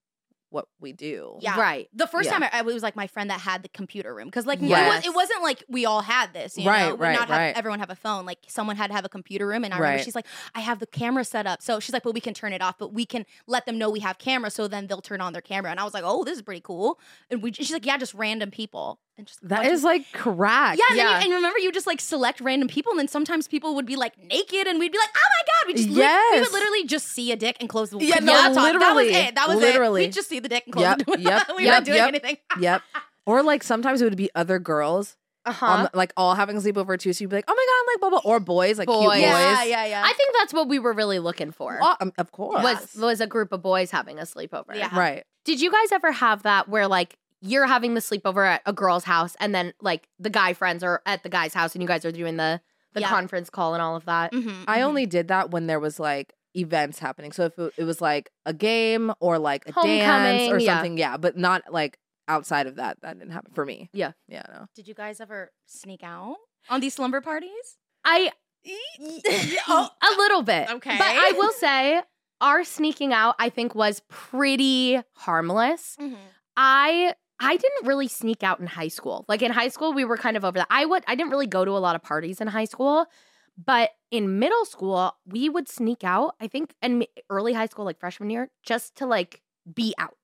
what we do. Yeah. Right. The first Yeah. time I, it was like my friend that had the computer room because like it, Yes. was, it wasn't like we all had this, you Right, know, right, not have right. everyone have a phone. Like someone had to have a computer room, and I remember Right. she's like, I have the camera set up, so she's like, but we can turn it off, but we can let them know we have camera, so then they'll turn on their camera. And I was like, oh, this is pretty cool. And we, she's like, yeah, just random people, and just a That of- like crack. yeah, and, Yeah. you, and remember, you just like select random people, and then sometimes people would be like naked, and we'd be like, "Oh my god!" We just li- we would literally just see a dick and close the Yeah, the no, laptop. That was it. That was Literally. it. We just see the dick and close Yep, the door. yep, we yep, weren't doing yep. anything. Yep. Or like sometimes it would be other girls Uh-huh. on the, like all having a sleepover too. So you'd be like, oh my god, like blah blah. Or boys, like cute Boys. boys. Yeah, yeah, yeah. I think that's what we were really looking for. Well, um, of course. Was was a group of boys having a sleepover. Yeah. right. Did you guys ever have that where like you're having the sleepover at a girl's house and then like the guy friends are at the guy's house and you guys are doing the the Yeah. conference call and all of that? Mhm, I mhm. only did that when there was like events happening. So if it, it was like a game or like a dance or something, yeah, but not like outside of that. That didn't happen for me. Yeah. Yeah, no. Did you guys ever sneak out on these slumber parties? I oh, a little bit. Okay. But I will say our sneaking out I think was pretty harmless. Mhm. I I didn't really sneak out in high school. Like in high school, we were kind of over that. I would I didn't really go to a lot of parties in high school, but in middle school, we would sneak out. I think and early high school, like freshman year, just to like be out.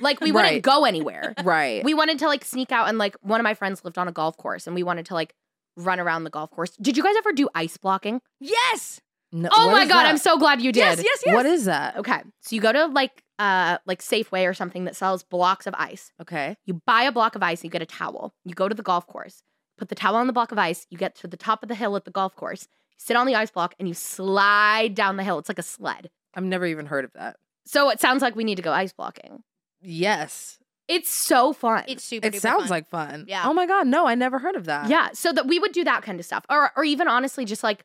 Like we wouldn't Right. go anywhere. Right. We wanted to like sneak out and like one of my friends lived on a golf course and we wanted to like run around the golf course. Did you guys ever do ice blocking? Yes. No, Oh my god, that? I'm so glad you did. Yes. Yes. Yes. What is that? Okay. So you go to like uh like Safeway or something that sells blocks of ice. Okay. You buy a block of ice, you get a towel. You go to the golf course, put the towel on the block of ice, you get to the top of the hill at the golf course, you sit on the ice block and you slide down the hill. It's like a sled. I've never even heard of that. So it sounds like we need to go ice blocking. Yes. It's so fun. It's super. It sounds fun. like fun. Yeah. Oh my god, no, I never heard of that. yeah, so that we would do that kind of stuff, or or even honestly, just like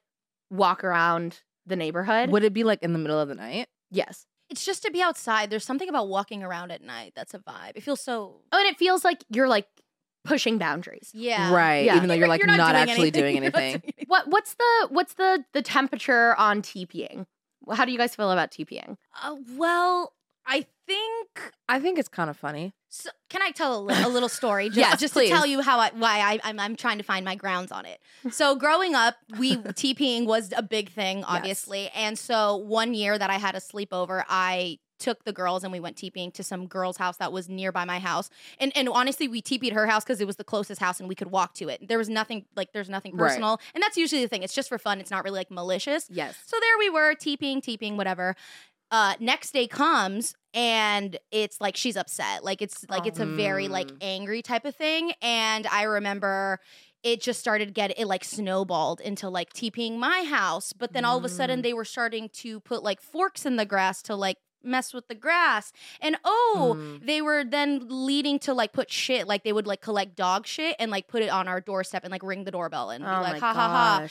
walk around the neighborhood. Would it be like in the middle of the night? yes. It's just to be outside. There's something about walking around at night that's a vibe. It feels so. Oh, and it feels like you're like pushing boundaries. Yeah. Right. Yeah. Even though you're like not, doing actually doing You're not anything. doing anything. What what's the what's the the temperature on TPing? How do you guys feel about TPing? Uh, well, I think. I think it's kind of funny. So, can I tell a, li- a little story? Just, Yes, just please. to tell you how I, why I, I'm, I'm trying to find my grounds on it. So growing up, we TPing was a big thing, obviously, and so one year that I had a sleepover, I took the girls and we went TPing to some girl's house that was nearby my house. And and honestly, we TP'd her house because it was the closest house and we could walk to it. There was nothing like there's nothing Right. personal, and that's usually the thing. It's just for fun. It's not really like malicious. Yes. So there we were, TPing, TPing, whatever. Uh, next day comes and it's like she's upset. Like it's like it's a very like Mm. angry type of thing. And I remember it just started getting it like snowballed into like TPing my house. But then all of a sudden Mm. they were starting to put like forks in the grass to like mess with the grass. And oh, Mm. they were then leading to like put shit, like they would like collect dog shit and like put it on our doorstep and like ring the doorbell and be like, ha ha ha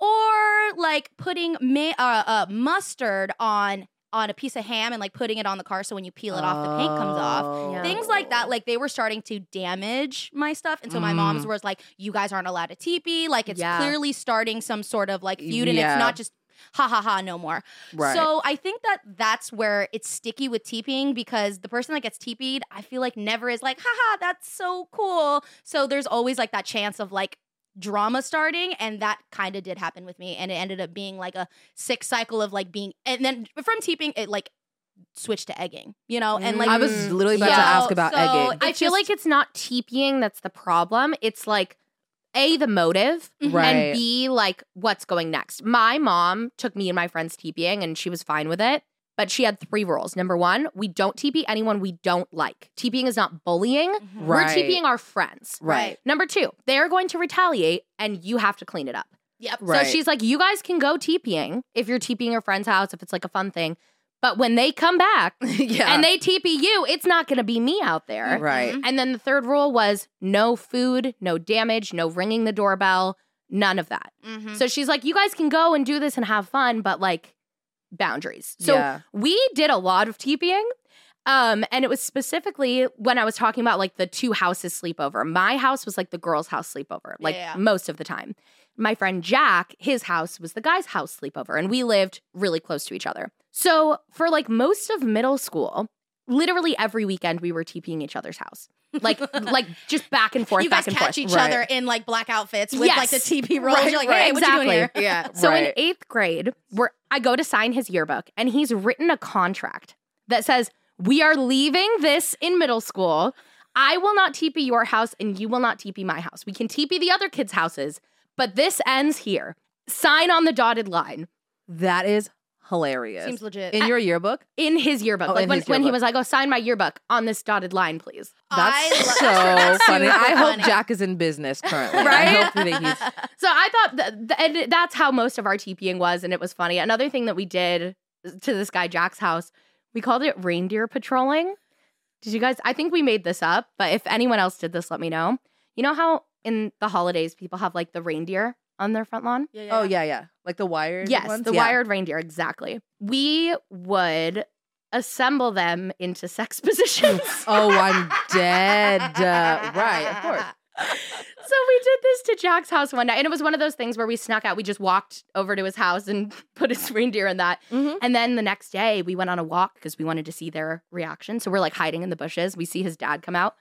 or like putting ma- uh, uh, mustard on on a piece of ham and like putting it on the car so when you peel it off the paint comes off Oh. things like that like they were starting to damage my stuff and so my mom's Mm. was like you guys aren't allowed to teepee like it's Yeah. clearly starting some sort of like feud and Yeah. it's not just ha ha ha no more Right. so I think that that's where it's sticky with TPing because the person that gets TP'd, I feel like never is like, haha, that's so cool. So there's always like that chance of like drama starting. And that kind of did happen with me. And it ended up being like a sick cycle of like being, and then from TPing, it like switched to egging, you know? And like, I was Mm. literally about to ask about So egging. I feel just- like it's not TPing that's the problem. It's like A, the motive, Mhm. Right. and B, like what's going next. My mom took me and my friends TPing and she was fine with it. But she had three rules. Number one, we don't TP anyone we don't like. TPing is not bullying. Mhm. We're Right. TPing our friends. Right. Number two, they're going to retaliate and you have to clean it up. Yep. Right. So she's like, you guys can go TPing if you're TPing your friend's house, if it's like a fun thing. But when they come back yeah. and they TP you, it's not going to be me out there. right. Mhm. And then the third rule was no food, no damage, no ringing the doorbell, none of that. Mhm. So she's like, you guys can go and do this and have fun, but like boundaries. So yeah. we did a lot of TPing. Um, and it was specifically when I was talking about like the two houses sleepover. My house was like the girl's house sleepover, like Yeah. most of the time. My friend Jack, his house was the guy's house sleepover, and we lived really close to each other. So for like most of middle school, literally every weekend we were TPing each other's house. Like like just back and forth, you back guys and catch forth. each Right. other in like black outfits with like the Yes. TP rolls. Right, You're like, right, hey, what you doing here? Yeah. So in eighth grade, where I go to sign his yearbook, and he's written a contract that says, "We are leaving this in middle school. I will not TP your house, and you will not TP my house. We can TP the other kids' houses, but this ends here. Sign on the dotted line that is hilarious. Seems legit. in your yearbook. in his yearbook. Oh, like in when, his when he yearbook. was like, "Oh, sign my yearbook on this dotted line, please." That's I lo- so that's funny. super I hope. Jack is in business currently. I Right? hope that he's So I thought that, th- and that's how most of our TPing was, and it was funny. Another thing that we did to this guy Jack's house, we called it reindeer patrolling. Did you guys? I think we made this up, but if anyone else did this, let me know. You know how in the holidays people have like the reindeer on their front lawn? Yeah, Oh yeah, yeah. Like the wired Yes, ones? the Yeah. wired reindeer, exactly. We would assemble them into sex positions. Oh, I'm dead. Uh, right, of course. So we did this to Jack's house one night, and it was one of those things where we snuck out. We just walked over to his house and put his reindeer in that. Mhm. And then the next day, we went on a walk because we wanted to see their reaction. So we're like hiding in the bushes. We see his dad come out.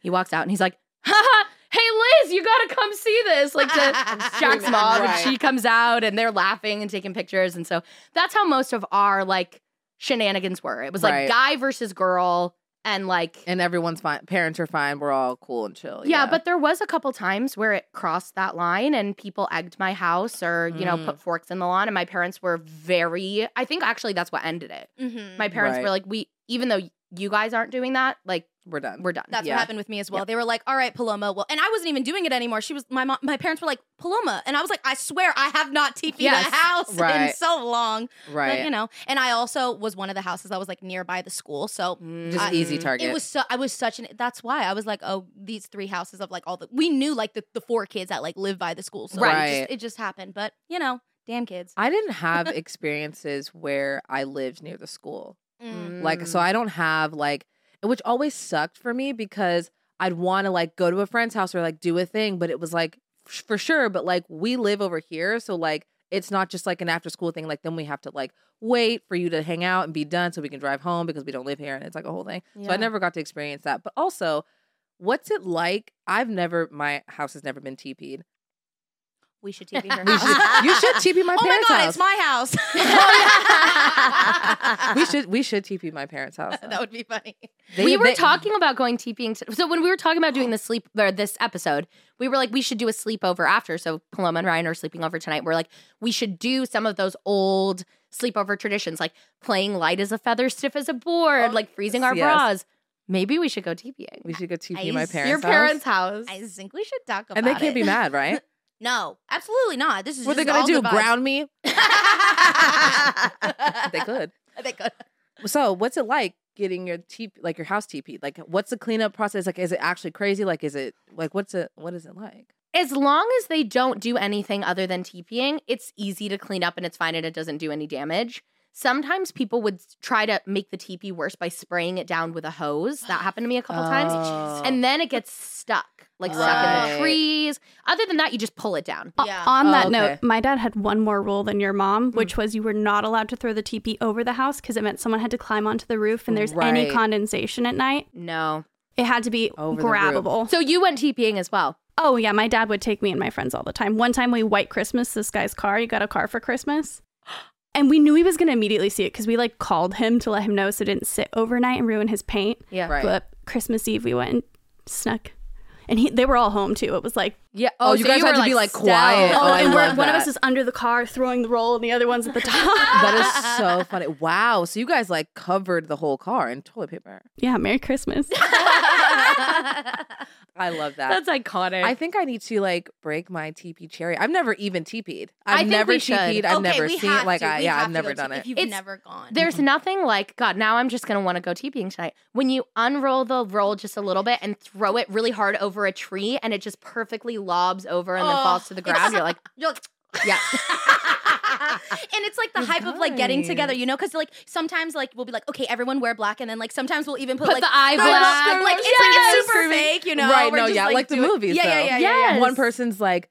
He walks out and he's like, "Ha Hey Liz, you gotta come see this!" Like to Jack's mom, and she comes out, and they're laughing and taking pictures. And so that's how most of our like shenanigans were. It was like Right. guy versus girl, and like And everyone's fine. Parents are fine. We're all cool and chill. yeah, but there was a couple times where it crossed that line and people egged my house or, you know, Mm. put forks in the lawn. And my parents were very, I think actually that's what ended it. Mhm. My parents were like, we, even though you guys aren't doing that, like We're done. we're done. That's Yeah. what happened with me as well. They were like, "All right, Paloma." Well, and I wasn't even doing it anymore. She was my mom. My parents were like, "Paloma," and I was like, "I swear, I have not TP'd Yes. a house in Right. so long." right. But, you know, and I also was one of the houses that was like nearby the school, so Just I- easy target. it was so I was such an. That's why I was like, "Oh, these three houses of like all the we knew like the, the four kids that like live by the school." So Right. it, just, it just happened. But you know, damn kids. I didn't have experiences where I lived near the school. Mm. Like, so I don't have like, which always sucked for me because I'd want to like go to a friend's house or like do a thing, but it was like for sure. But like we live over here, so like it's not just like an after school thing. Like then we have to like wait for you to hang out and be done so we can drive home because we don't live here, and it's like a whole thing. So I never got to experience that. But also, what's it like? I've never, my house has never been TP'd. We should TP her house. should, you should TP oh my parents' house. oh my god, house. it's my house. Oh, we should we should TP my parents' house. that would be funny. They- we were they- talking about going TPing. To, so when we were talking about doing the sleep or this episode, we were like, we should do a sleepover after. So Paloma and Riayn are sleeping over tonight. We're like, we should do some of those old sleepover traditions, like playing light as a feather, stiff as a board, Oh, like freezing our yes. bras. Maybe we should go TPing. We should go TP I my s- parents' Your house. parents' house. I think we should talk about it. and they can't it. be mad, right? No, absolutely not. This is what are they just gonna all do? good. Ground me? they could. they could. So, what's it like getting your TP, like your house TP? Like, what's the cleanup process? Like, is it actually crazy? Like, is it like what's it? What is it like? as long as they don't do anything other than TPing, it's easy to clean up and it's fine and it doesn't do any damage. Sometimes people would try to make the TP worse by spraying it down with a hose. That happened to me a couple times. Oh. And then it gets stuck, like stuck in the trees. Other than that, you just pull it down. O- Yeah. On Oh, that okay. note, my dad had one more rule than your mom, which mm. was you were not allowed to throw the teepee over the house because it meant someone had to climb onto the roof and there's any condensation at night. No. It had to be Over grabbable. So you went TPing as well. oh, yeah, my dad would take me and my friends all the time. One time we white Christmas this guy's car. He got a car for Christmas. And we knew he was going to immediately see it because we like called him to let him know so it didn't sit overnight and ruin his paint. Yeah. Right. But Christmas Eve, we went and snuck. And he, they were all home too. It was like Yeah. Oh, oh you guys you had to be, like, quiet. stealth. Oh, oh and we're, one of us is under the car throwing the roll, and the other one's at the top. That is so funny. Wow. So you guys like covered the whole car in toilet paper. yeah, Merry Christmas. I love that. That's iconic. I think I need to like break my TP cherry. I've never even TP'd. I've I think never we should. I've okay, never we seen have it. Like to. I We yeah, I've never done to- it. If you've It's- never gone, There's nothing like God. Now I'm just gonna want to go TPing tonight. When you unroll the roll just a little bit and throw it really hard over a tree, and it just perfectly lobs over and then Oh, falls to the ground. You're like, You're like, yeah. and it's like the You hype of like getting together, you know, because like sometimes like we'll be like, okay, everyone wear black, and then like sometimes we'll even put, Put like the eye black. Like it's Yes. like it's super fake, you know. right? We're No, just, yeah, like, the doing- movies. Yeah, yeah, yeah, yeah, yeah. Yes. One person's like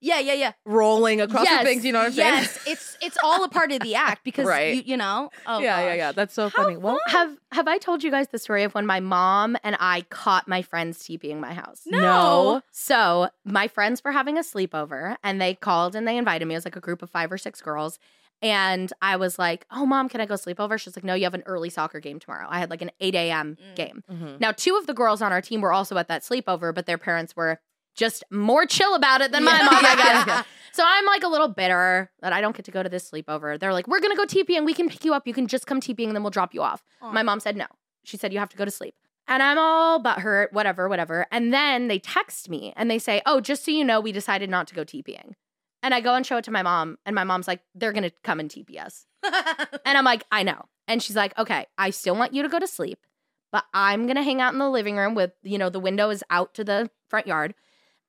Yeah, yeah, yeah. rolling across Yes. the things. You know what I'm saying? Yes, it's it's all a part of the act because Right. you you know. Oh, yeah, yeah, gosh. yeah. That's so funny. Well, Have Have I told you guys the story of when my mom and I caught my friends TPing my house? no. So my friends were having a sleepover and they called and they invited me. It was like a group of five or six girls. And I was like, Oh, mom, can I go sleep over? She's like, No, you have an early soccer game tomorrow. I had like an 8 a.m. Mm. game. Mhm. Now, two of the girls on our team were also at that sleepover, but their parents were just more chill about it than my mom, I guess. So I'm like a little bitter that I don't get to go to this sleepover. They're like, We're gonna go TPing. We can pick you up. You can just come TPing and then we'll drop you off. Aw. My mom said no. She said, You have to go to sleep. And I'm all butthurt, whatever, whatever. And then they text me and they say, Oh, just so you know, we decided not to go TPing. And I go and show it to my mom, and my mom's like, They're gonna come and TP us. And I'm like, I know. And she's like, Okay, I still want you to go to sleep, but I'm gonna hang out in the living room with, you know, the window is out to the front yard.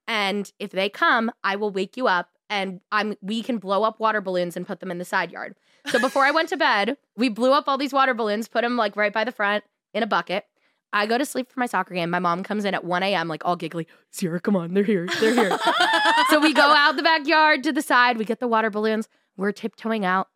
And if they come, I will wake you up and I'm we can blow up water balloons and put them in the side yard. So before I went to bed, we blew up all these water balloons, put them like right by the front in a bucket. I go to sleep for my soccer game. My mom comes in at 1 a.m., like all giggly. Sierra, come on, they're here. They're here. so we go out the backyard to the side. We get the water balloons. We're tiptoeing out.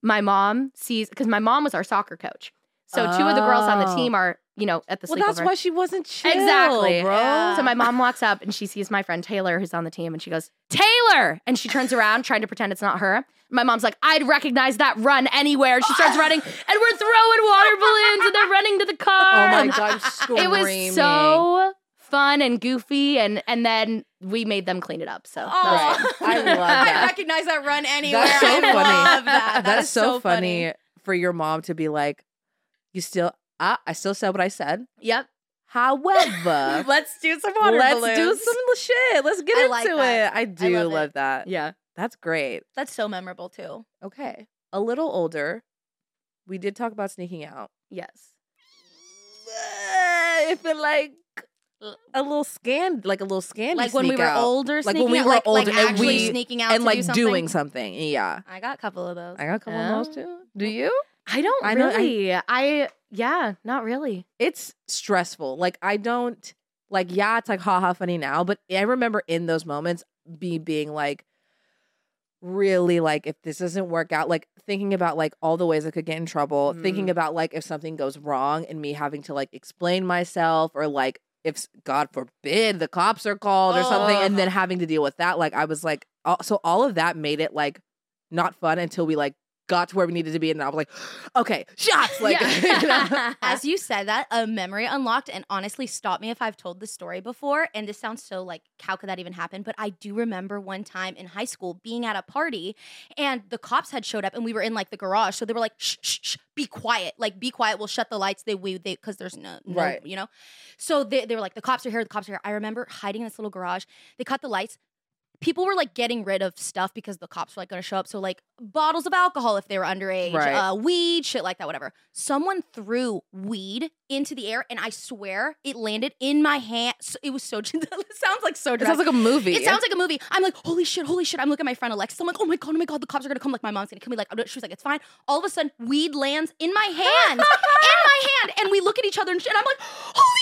My mom sees, because my mom was our soccer coach. So two of the girls on the Oh. team are, you know, at the Well, sleepover. that's why she wasn't chill, Exactly. bro. Yeah. So my mom walks up and she sees my friend Taylor, who's on the team, and she goes, Taylor! And she turns around, trying to pretend it's not her. My mom's like, I'd recognize that run anywhere. And she starts running, and we're throwing water balloons, and they're running to the car. Oh my god, I'm screaming. It was so fun and goofy, and and then we made them clean it up. So Oh, fun. I love that. I recognize that run anywhere. That's so I funny. love that. That That's is so, funny, for your mom to be like, "You still, ah, I still said what I said. Yep. However, Let's do some water let's do some shit. Let's get I into like it. I do love love, that. Yeah. That's great. That's so memorable too. Okay. A little older. We did talk about sneaking out. Yes. I feel like a little scan, like a little scan, like when we were older, Like when we out, were like, older like and actually we- sneaking out and to like do something. doing something. Yeah, I got a couple of those. I got a couple of those too. Do you? I don't I know- I- really. I, yeah, not really. It's stressful. Like I don't like. Yeah, it's like haha funny now, but I remember in those moments be being like really like if this doesn't work out like thinking about like all the ways i could get in trouble thinking Mhm. about like if something goes wrong and me having to like explain myself or like if god forbid the cops are called or something and then having to deal with that like i was like all, so all of that made it like not fun until we like got to where we needed to be and i was like okay shots like you know? As you said that, a memory unlocked, and honestly, stop me if I've told this story before. And this sounds so like, how could that even happen? But I do remember one time in high school being at a party, and the cops had showed up, and we were in like the garage, so they were like, "Shh, shh, shh be quiet, like be quiet. We'll shut the lights. They we they because there's no, no Right. you know." So they they were like, the cops are here. The cops are here. I remember hiding in this little garage. They cut the lights. People were like getting rid of stuff because the cops were like going to show up. So like bottles of alcohol if they were underage, Right. uh, weed, shit like that, whatever. Someone threw weed into the air, and I swear it landed in my hand. So- It was so. it sounds like so. it sounds like a movie It sounds like a movie. I'm like, holy shit, holy shit. I'm looking at my friend Alexis. I'm like, oh my god, oh my god, the cops are gonna come. Like my mom's gonna come. Be like, she was like, it's fine. All of a sudden, weed lands in my hand, in my hand, and we look at each other and shit. I'm like, holy.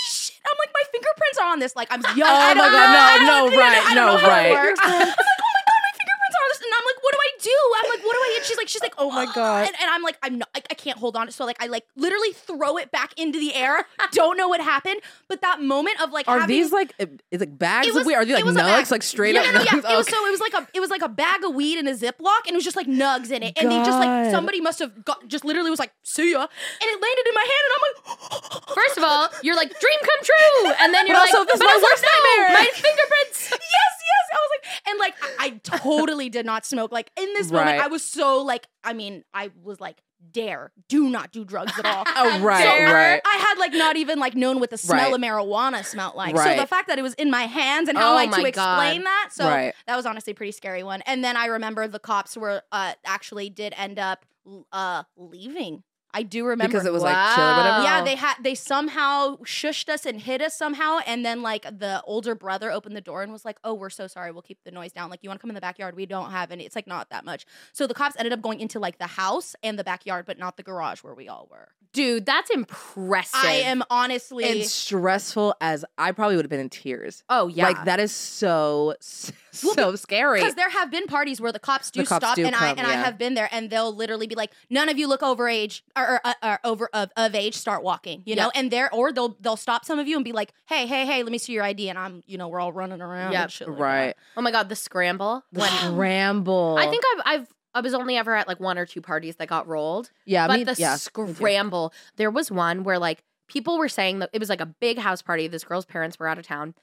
I'm like, my fingerprints are on this. Like I'm oh young. Oh my. God, no, no, right, no, know how it right. I'm like, oh my god, my fingerprints are on this, and I'm like, what do I do? I'm like, what do I? And she's like, she's like, Oh my God. And, and I'm like, I'm not, I, I can't hold on. To So like, I like literally throw it back into the air. Don't know what happened, but that moment of like, are having, these like is it bags It of weed? Are they it like was a nugs? bag. Like straight yeah, up no, no, yeah. nugs? It was Okay. so it was like a it was like a bag of weed in a Ziploc, and it was just like nugs in it, and they just like God. somebody must have got just literally was like see ya, and it landed in my hand, and I'm like, First of all, you're like, dream come true. And then you're But like, also, this is but my also, worst no, nightmare. my fingerprints. yes, yes. I was like, and like I, I totally did not smoke. Like in this moment, I was so like, I mean, I was like, dare, do not do drugs at all. Oh, right, right. I, had like not even like known what the smell Right. of marijuana smelled like. Right. So the fact that it was in my hands and how Oh my to explain God. that? So Right. that was honestly a pretty scary one. And then I remember the cops were uh actually did end up uh leaving. I do remember because it was like chill or whatever. yeah, they had they somehow shushed us and hit us somehow, and then like the older brother opened the door and was like, "Oh, we're so sorry. We'll keep the noise down. Like, you want to come in the backyard? We don't have any. It's like not that much." So the cops ended up going into like the house and the backyard, but not the garage where we all were. Dude, that's impressive. I am honestly and stressful as I probably would have been in tears. Oh, yeah. Like that is so so scary. because there have been parties where the cops do The cops stop, do and I come, and I have been there, and they'll literally be like, "None of you look over age or, or, uh, or over of, of age. Start walking." You know, and they're or they'll they'll stop some of you and be like, "Hey, hey, hey, let me see your ID," and I'm you know we're all running around. Yeah, like right. Oh my God, the scramble. The When scramble. I think I've, I've, I was only ever at like one or two parties that got rolled. yeah, but me, the yeah, scramble, there was one where like people were saying that it was like a big house party. This girl's parents were out of town,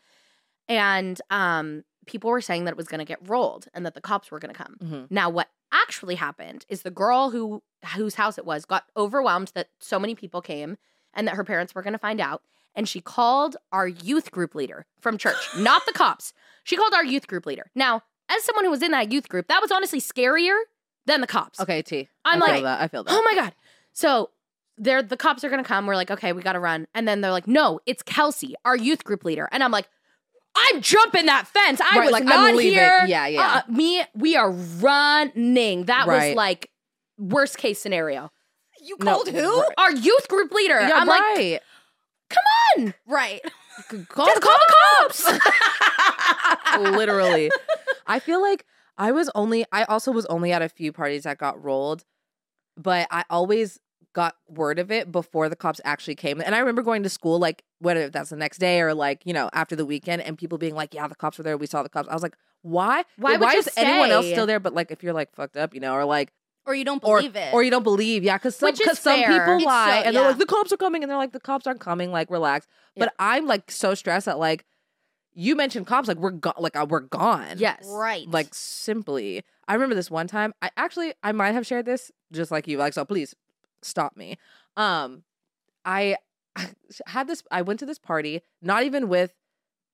and um, people were saying that it was going to get rolled and that the cops were going to come. Mhm. Now, what actually happened is the girl who whose house it was got overwhelmed that so many people came and that her parents were going to find out. And she called our youth group leader from church, not the cops. She called our youth group leader. Now, as someone who was in that youth group, that was honestly scarier than the cops. Okay, T. I'm I like, feel that. I feel that. Oh my god. So they're the cops are gonna come. We're like, okay, we gotta run. And then they're like, no, it's Kelsey, our youth group leader. And I'm like, I'm jumping that fence. I Right, was like, I'm not leaving. here. Yeah, yeah. Uh, me, we are running. That was like worst case scenario. You No, called who? right. Our youth group leader. Yeah, I'm like, right. on. Right. call, Just call the cops. Literally. I feel like I was only I also was only at a few parties that got rolled, but I always got word of it before the cops actually came. And I remember going to school like whether that's the next day or like, you know, after the weekend and people being like, "Yeah, the cops were there. We saw the cops." I was like, "Why? Why would why you is anyone else still there but like if you're like fucked up, you know, or like Or you don't or, believe it. or you don't believe, yeah, because some, Which is 'cause some people It's lie so- and they're like the cops are coming, and they're like the cops aren't coming, like relax. But I'm like so stressed that like you mentioned cops, like we're go- like uh, we're gone, yes. right. Like simply, I remember this one time. I actually I might have shared this just like you, like so. Please stop me. Um, I I had this I went to this party, not even with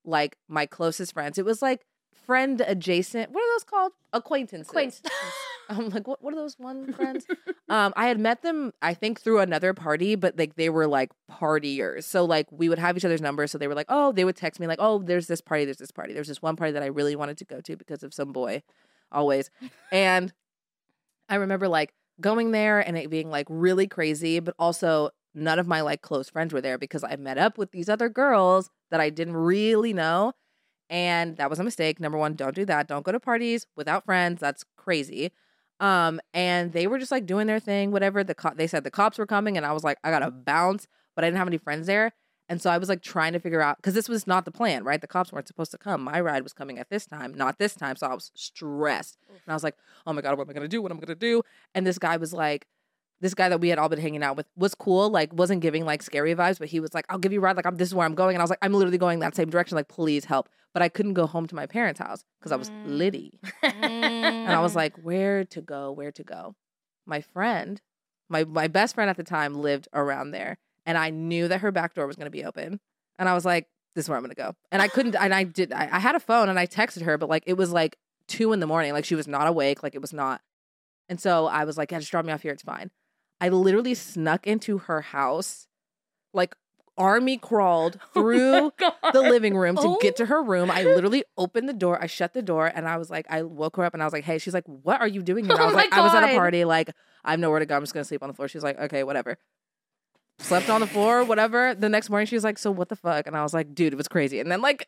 like my closest friends. It was like friend adjacent. What are those called? Acquaintances. Acquaintance. I'm like, what what are those one friends? um, I had met them, I think, through another party, but like they were like partiers. So like we would have each other's numbers. So they were like, oh, they would text me like, oh, there's this party, there's this party. There's this one party that I really wanted to go to because of some boy, always. And I remember like going there and it being like really crazy, but also none of my like close friends were there because I met up with these other girls that I didn't really know. And that was a mistake. Number one, don't do that. Don't go to parties without friends. That's crazy. Um, and they were just like doing their thing, whatever. The co- they said the cops were coming, and I was like, I gotta bounce, but I didn't have any friends there. And so I was like trying to figure out because this was not the plan, right? The cops weren't supposed to come. My ride was coming at this time, not this time. So I was stressed. And I was like, oh my God, what am I gonna do? What am I gonna do? And this guy was like, this guy that we had all been hanging out with was cool, like wasn't giving like scary vibes, but he was like, I'll give you a ride, like I'm this is where I'm going. And I was like, I'm literally going that same direction, like please help. But I couldn't go home to my parents' house because I was Mm. litty. And I was like, where to go, where to go. My friend, my my best friend at the time lived around there. And I knew that her back door was gonna be open. And I was like, this is where I'm gonna go. And I couldn't and I did I, I had a phone and I texted her, but like it was like two in the morning. Like she was not awake, like it was not. And so I was like, yeah, just drop me off here, it's fine. I literally snuck into her house, like army crawled through the living room to get to her room. I literally opened the door, I shut the door, and I was like, I woke her up and I was like, hey, she's like, what are you doing here? And I Oh was my like, I was at a party, like, I have nowhere to go. I'm just gonna sleep on the floor. She's like, okay, whatever. Slept on the floor, whatever. The next morning she was like, so what the fuck? And I was like, dude, it was crazy. And then like,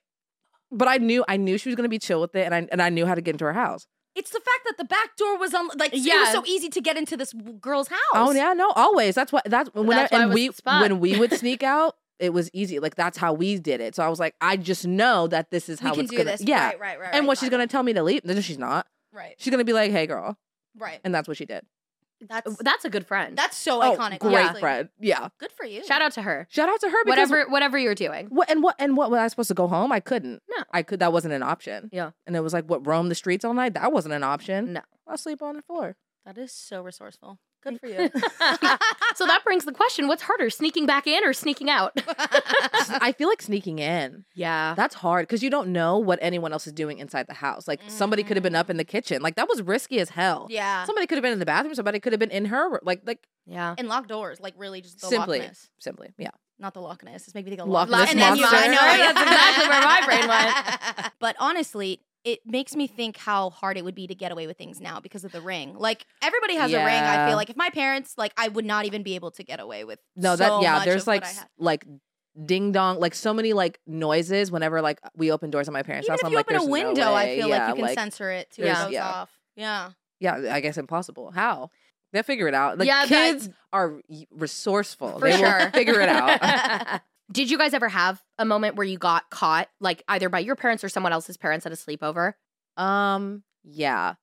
but I knew I knew she was gonna be chill with it, and I and I knew how to get into her house. It's the fact that the back door was on, like, it Yeah. was so easy to get into this girl's house. Oh yeah, no, always. That's what that's when That's it and we when we would sneak out, it was easy. Like that's how we did it. So I was like, I just know that this is we how can it's do gonna. this. Yeah. Right, right, right. and right, what she's right, gonna tell me to leave? No, she's not. Right, She's gonna be like, "Hey, girl," right. and that's what she did. That's That's a good friend. that's so Oh, iconic. great honestly. friend. Yeah. Good for you. Shout out to her. Shout out to her. Because Whatever whatever you're doing. What and what and what was I supposed to go home? I couldn't. No. I could. That wasn't an option. Yeah. And it was like, what roam the streets all night? That wasn't an option. No. I'll sleep on the floor. That is so resourceful. Good for you. so that brings the question, what's harder, sneaking back in or sneaking out? I feel like sneaking in. yeah. That's hard because you don't know what anyone else is doing inside the house. Like somebody could have been up mm. in the kitchen. Like that was risky as hell. yeah. Somebody could have been in the bathroom. Somebody could have been in her. Like like Yeah. And locked doors, like really just the simply, Loch simply, yeah. Not the Loch Ness. It's making me think of Loch Loch, Ness and then you- Monster. I know. That's exactly where my brain went. But honestly, it makes me think how hard it would be to get away with things now because of the ring. Like everybody has a ring. I feel like if my parents, like, I would not even be able to get away with. No, so that yeah. There's like I s- had. like ding dong, like so many like noises whenever like we open doors at my parents' Even house. if I'm you like, open a "There's no window, I feel yeah, like you can censor it too. goes yeah. off. Yeah. Yeah, I guess impossible. How? They'll figure it out. Like Yeah, kids are resourceful. For they sure. will figure it out. Did you guys ever have a moment where you got caught, like either by your parents or someone else's parents at a sleepover? um, yeah.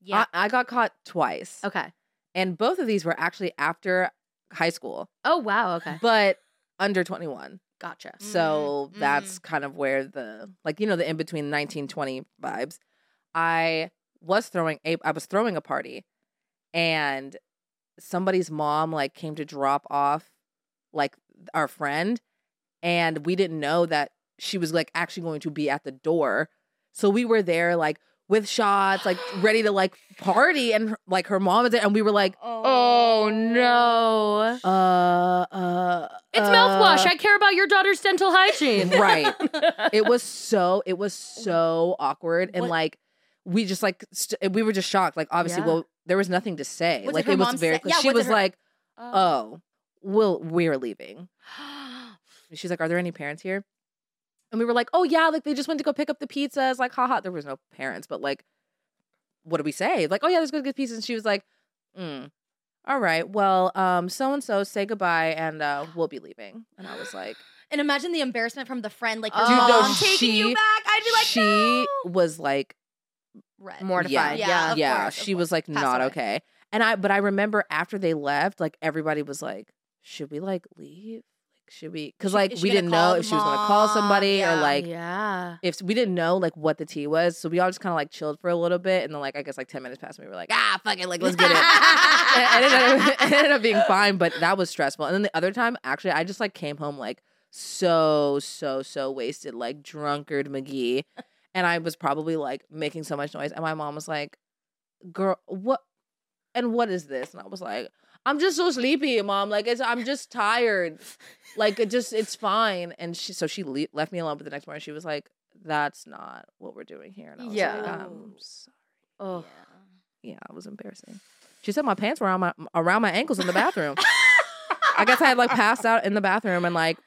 Yeah. I, I got caught twice. Okay. And both of these were actually after high school, Oh wow. Okay. but under 21. Gotcha. So Mm, that's kind of where the like you know the in between 19 20 vibes. I was throwing a I was throwing a party and somebody's mom like came to drop off like our friend and we didn't know that she was like actually going to be at the door. So we were there like with shots, like ready to like party and like her mom was there and we were like Oh no. uh uh It's uh, mouthwash. I care about your daughter's dental hygiene. Right. it was so it was so awkward and What- like we just like st- we were just shocked like obviously Yeah. well there was nothing to say What like her it was very say? clear. Yeah, she what was her- like oh well we're leaving she's like are there any parents here and we were like oh yeah like they just went to go pick up the pizzas like haha there was no parents but like what do we say like oh yeah there's good good pizzas and she was like mm, all right well um so and so say goodbye and uh we'll be leaving and i was like And imagine the embarrassment from the friend, like your Dude, no, mom taking you she- back. I'd be like, she no. was like Red. Mortified. Yeah, Yeah. of yeah, course, of she course. was like not away. okay. And I but I remember after they left, like everybody was like, "Should we like leave? Like, should we? Because like we didn't know if she was gonna call somebody or like yeah. if we didn't know like what the tea was, so we all just kind of like chilled for a little bit, and then like I guess like ten minutes passed, and we were like, ah, fuck it, like let's get it. and it ended, up, it ended up being fine, but that was stressful. And then the other time, actually, I just like came home like so so so wasted, like drunkard McGee, and I was probably like making so much noise, and my mom was like, "Girl, what? And what is this?" And I was like. I'm just so sleepy, mom. Like it's, I'm just tired. Like it just, it's fine. And she, so she le- left me alone. But the next morning, she was like, "That's not what we're doing here." And I was Yeah. like, "I'm sorry." Oh. Yeah, it was embarrassing. She said my pants were around my around my ankles in the bathroom. I guess I had like passed out in the bathroom and like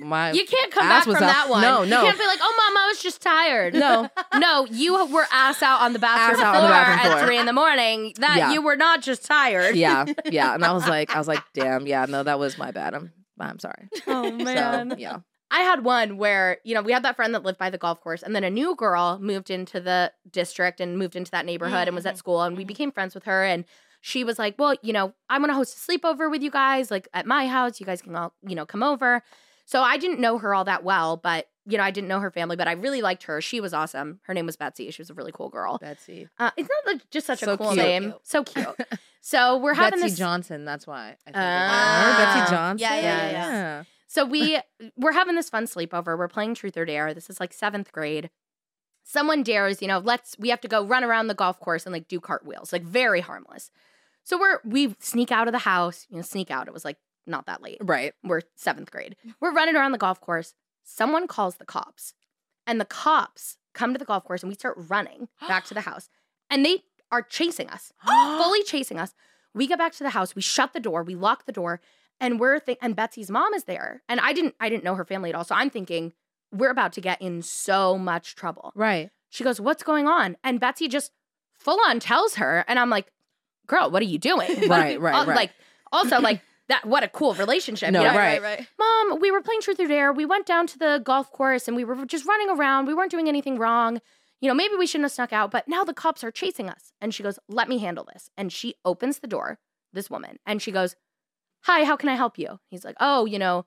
my You can't come ass back from out. that one. No, no. You can't be like, oh, mom, I was just tired. no. no, you were ass out on the bathroom Ass on floor the bathroom at three in the morning. That Yeah. you were not just tired. Yeah, yeah. And I was like, I was like, damn, yeah, no, that was my bad. I'm I'm sorry. Oh So yeah. I had one where, you know, we had that friend that lived by the golf course, and then a new girl moved into the district and moved into that neighborhood and was at mm. school, and we mm-hmm. became friends with her. And she was like, Well, you know, I'm gonna host a sleepover with you guys, like at my house. You guys can all, you know, come over. So I didn't know her all that well, but you know, I didn't know her family, but I really liked her. She was awesome. Her name was Betsy. She was a really cool girl. Betsy. Uh, isn't like, just such a cool cute. name? So cute. So we're having Betsy this. Johnson. That's why. I think of her. Ah. Remember Betsey Johnson. Yeah, yeah, yeah. yeah. So we we're having this fun sleepover. We're playing Truth or Dare. This is like seventh grade. Someone dares, you know, let's we have to go run around the golf course and like do cartwheels, like very harmless. So we're we sneak out of the house, you know, sneak out. It was like not that late. Right. We're seventh grade. We're running around the golf course. Someone calls the cops, and the cops come to the golf course, and we start running back to the house, and they are chasing us, fully chasing us. We get back to the house. We shut the door. We lock the door, and we're think and Betsy's mom is there, and I didn't I didn't know her family at all, so I'm thinking we're about to get in so much trouble. Right. She goes, "What's going on?" And Betsy just full on tells her, and I'm like, "Girl, what are you doing?" Right, right, Uh, right. Like also like that. What a cool relationship. No, you know? right. right. Mom, we were playing Truth or Dare. We went down to the golf course and we were just running around. We weren't doing anything wrong. You know, maybe we shouldn't have snuck out, but now the cops are chasing us. And she goes, Let me handle this. And she opens the door, this woman, and she goes, Hi, how can I help you? He's like, Oh, you know,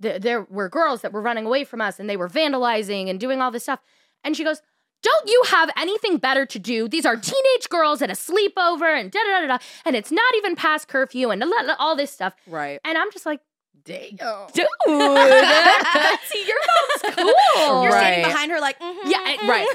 there, there were girls that were running away from us and they were vandalizing and doing all this stuff. And she goes, don't you have anything better to do? These are teenage girls at a sleepover and da da da da. And it's not even past curfew and la- la- all this stuff. Right. And I'm just like, Damn. dude, Betsy, your mom's cool. You're Right. standing behind her like, mm-hmm, Yeah, mhm. Right.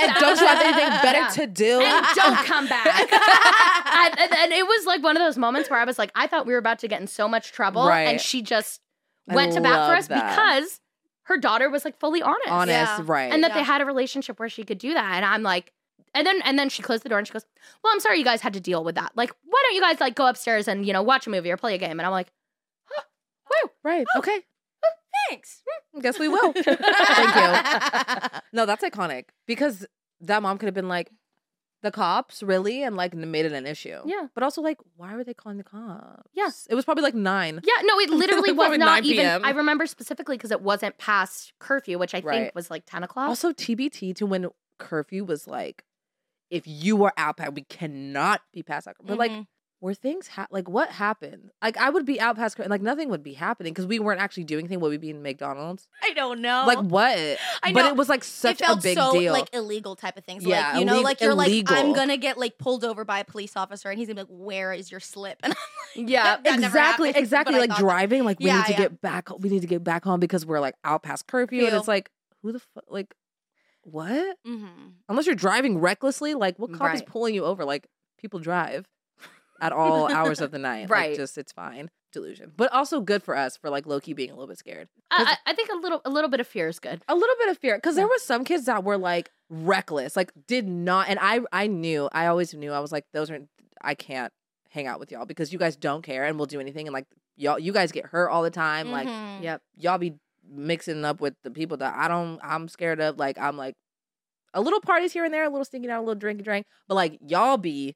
And don't you have anything better Yeah. to do? And don't come back. and, and- and it was like one of those moments where I was like, I thought we were about to get in so much trouble. Right. And she just I went to bat for us that. because her daughter was like fully honest. Honest, Yeah. right. And that Yeah. they had a relationship where she could do that. And I'm like, and then and then she closed the door and she goes, Well, I'm sorry you guys had to deal with that. Like, why don't you guys like go upstairs and, you know, watch a movie or play a game? And I'm like, huh, woo. right. Oh. Okay. Oh, thanks. Hmm. Guess we will. Thank you. No, that's iconic because that mom could have been like, the cops, really? And like made it an issue. Yeah. But also, like, why were they calling the cops? Yeah. It was probably like nine. Yeah, no, it literally was Probably not even. I remember specifically because it wasn't past curfew, which I Right. think was like 10 o'clock. Also, TBT to when curfew was like, if you were out we cannot be past that. But like, Mhm. Were things ha- like what happened? Like, I would be out past, like nothing would be happening because we weren't actually doing anything. Would we be in McDonald's? I don't know. Like what? I But it was like such it felt a big so deal. like illegal type of things. Yeah, like you know, like you're like. I'm gonna get like pulled over by a police officer, and he's gonna be like, "Where is your slip?" And I'm like, Yeah, exactly, exactly. Like driving, like we Yeah, need to yeah. get back. We need to get back home because we're like out past curfew, and it's like, who the fuck? Like, what? Mm-hmm. Unless you're driving recklessly, like what cop is pulling you over? Like people drive at all hours of the night. Right. Like, just it's fine. Delusion, but also good for us for like Loki being a little bit scared. I, I think a little a little bit of fear is good. A little bit of fear because there were some kids that were like reckless, like did not. And I I knew I always knew I was like those aren't I can't hang out with y'all because you guys don't care and will do anything and like y'all you guys get hurt all the time. Like Mhm. Yep. y'all be mixing up with the people that I don't I'm scared of. Like I'm like a little parties here and there, a little stinking out, a little drinky drink, but like y'all be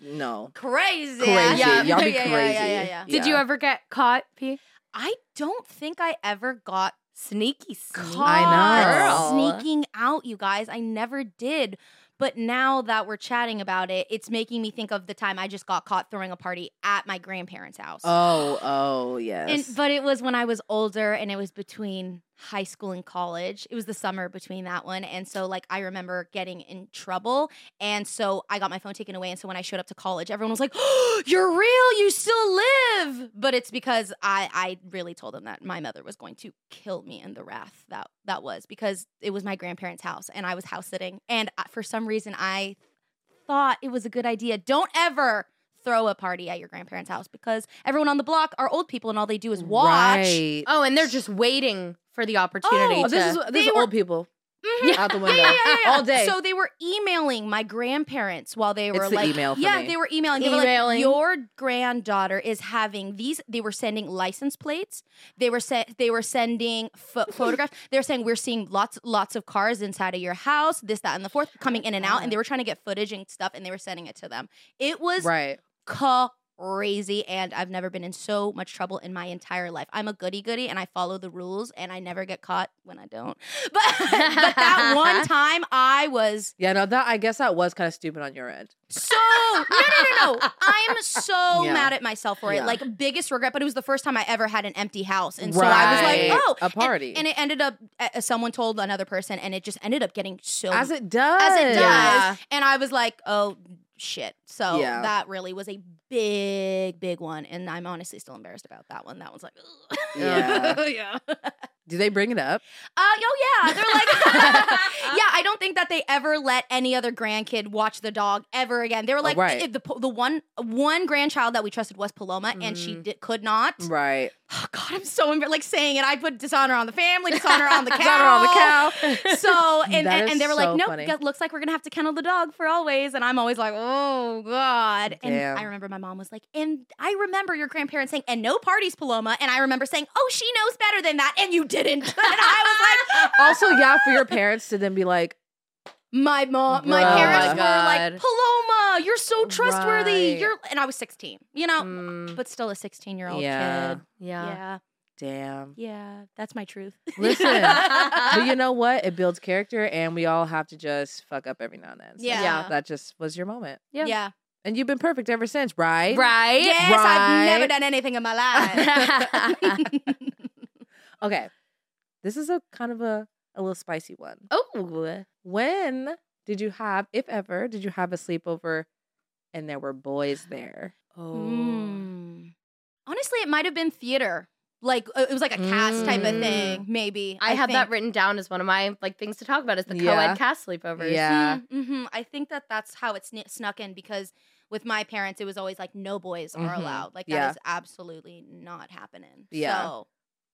no. crazy, Crazy. Yeah. Y'all be yeah, crazy. Yeah, yeah, yeah, yeah. Did you ever get caught, P? I don't think I ever got Sneaky, sneaky. caught I know. Sneaking out, you guys. I never did. But now that we're chatting about it, it's making me think of the time I just got caught throwing a party at my grandparents' house. Oh, oh, yes. And, but it was when I was older and it was between high school and college. It was the summer between that one. And so like I remember getting in trouble. And so I got my phone taken away. And so when I showed up to college, everyone was like, oh, You're real, you still live. But it's because I I really told them that my mother was going to kill me in the wrath that that was because it was my grandparents' house and I was house sitting. And uh, for some reason I thought it was a good idea. Don't ever throw a party at your grandparents' house because everyone on the block are old people and all they do is watch. Right. Oh, and they're just waiting for the opportunity Oh, to. this is this is were- old people Mhm. out the window Yeah, yeah, yeah, yeah. all day. So they were emailing my grandparents while they It's were the like, email for yeah, me. they were emailing. They were Emailing. like, your granddaughter is having these. They were sending license plates. They were sent. They were sending pho- photographs. They were saying we're seeing lots, lots of cars inside of your house. This, that, and the fourth, coming in and out. And they were trying to get footage and stuff, and they were sending it to them. It was right. Crazy and I've never been in so much trouble in my entire life. I'm a goody goody and I follow the rules and I never get caught when I don't. But but that one time I was Yeah, no, that I guess that was kind of stupid on your end. so no no no no. I'm so Yeah. mad at myself for Yeah. it. Like biggest regret, but it was the first time I ever had an empty house. And so I was like, oh A and- party. And, it ended up uh, someone told another person and it just ended up getting so As it does. as it does. Yeah. And I was like, oh shit. So Yeah. that really was a big, big one. And I'm honestly still embarrassed about that one. That one's like, ugh. Yeah. yeah. Do they bring it up? Uh, oh yeah, they're like, yeah. I don't think that they ever let any other grandkid watch the dog ever again. They were Oh, like, right. if the the one one grandchild that we trusted was Paloma, and she did, could not. Right. Oh, God, I'm so embarrassed. Like saying it, I put dishonor on the family, dishonor on the cow, Dishonor on the cow. So and and, and they were so like, nope, funny. looks like we're gonna have to kennel the dog for always. And I'm always like, oh God. And Damn. I remember my mom was like, and I remember your grandparents saying, and no parties, Paloma. And I remember saying, oh, she knows better than that, and you didn't. and I was like, Also, yeah, for your parents to then be like, my mom, my Bruh. parents Oh were like, Paloma, you're so trustworthy. Right. You're, and I was 16, you know, Mm, but still a 16 year old Yeah. kid. yeah. Yeah, damn. yeah, that's my truth. Listen, but you know what? It builds character, and we all have to just fuck up every now and then. So Yeah. Yeah. that just was your moment, Yeah. yeah. and you've been perfect ever since, right? Right? Yes, I've never done anything in my life. Okay, this is a kind of a a little spicy one. Oh. When did you have, if ever, did you have a sleepover, and there were boys there? Oh. Mm. Honestly, it might have been theater. Like it was like a cast type of Mm. thing, maybe. I, had that think. written down as one of my like things to talk about is the Yeah. co-ed cast sleepovers. Yeah. hmm I think that that's how it sn- snuck in because with my parents, it was always like no boys are Mhm. allowed. Like Yeah. that is absolutely not happening. Yeah. So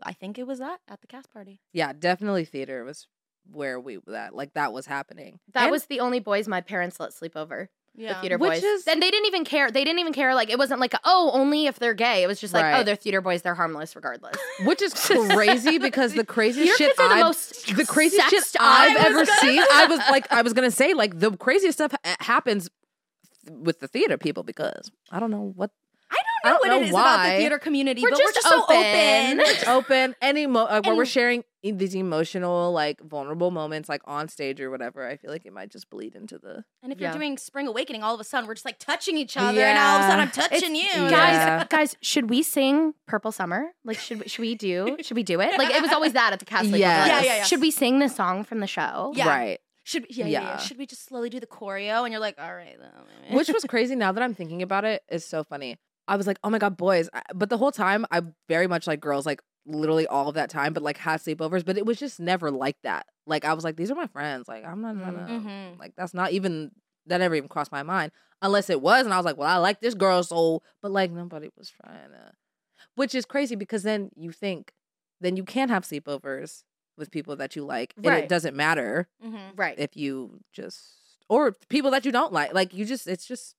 I think it was that at the cast party. Yeah, definitely theater was where we that like that was happening. That And- was the only boys my parents let sleep over. Yeah. The theater Which boys. is- and they didn't even care. They didn't even care. Like it wasn't like, oh, only if they're gay. It was just like, oh, they're theater boys. They're harmless regardless. which is crazy because the craziest Your shit kids are the I've most the craziest shit I've I was ever gonna seen. I was like, I was gonna say, like the craziest stuff happens with the theater people because I don't know what I I don't don't know what know it is about the theater community, We're but just we're just so open. open. it's open any mo- uh, where we're sharing these emotional, like vulnerable moments, like on stage or whatever. I feel like it might just bleed into the And if you're Yeah. doing spring awakening, all of a sudden we're just like touching each other, and all of a sudden I'm Yeah. touching you. Yeah. Guys, guys, should we sing Purple Summer? Like, should we, should we do? Should we do it? Like, it was always that at the cast. sleepover. Yes. Like, Yeah, yeah, yeah. Should we sing the song from the show? Yeah. right. Should yeah, yeah. yeah. Yeah. Should we just slowly do the choreo? And you're like, all right, then. Which was crazy. Now that I'm thinking about it, is so funny. I was like, oh my god, boys! I- But the whole time, I very much like girls, like literally all of that time. But like had sleepovers, but it was just never like that. Like I was like, these are my friends. Like I'm not gonna Mhm. like that's not even that never even crossed my mind unless it was, and I was like, well, I like this girl so, but like nobody was trying to, which is crazy because then you think, then you can have sleepovers with people that you like, and it doesn't matter Mhm. Right. if you just or people that you don't like. Like you just, it's just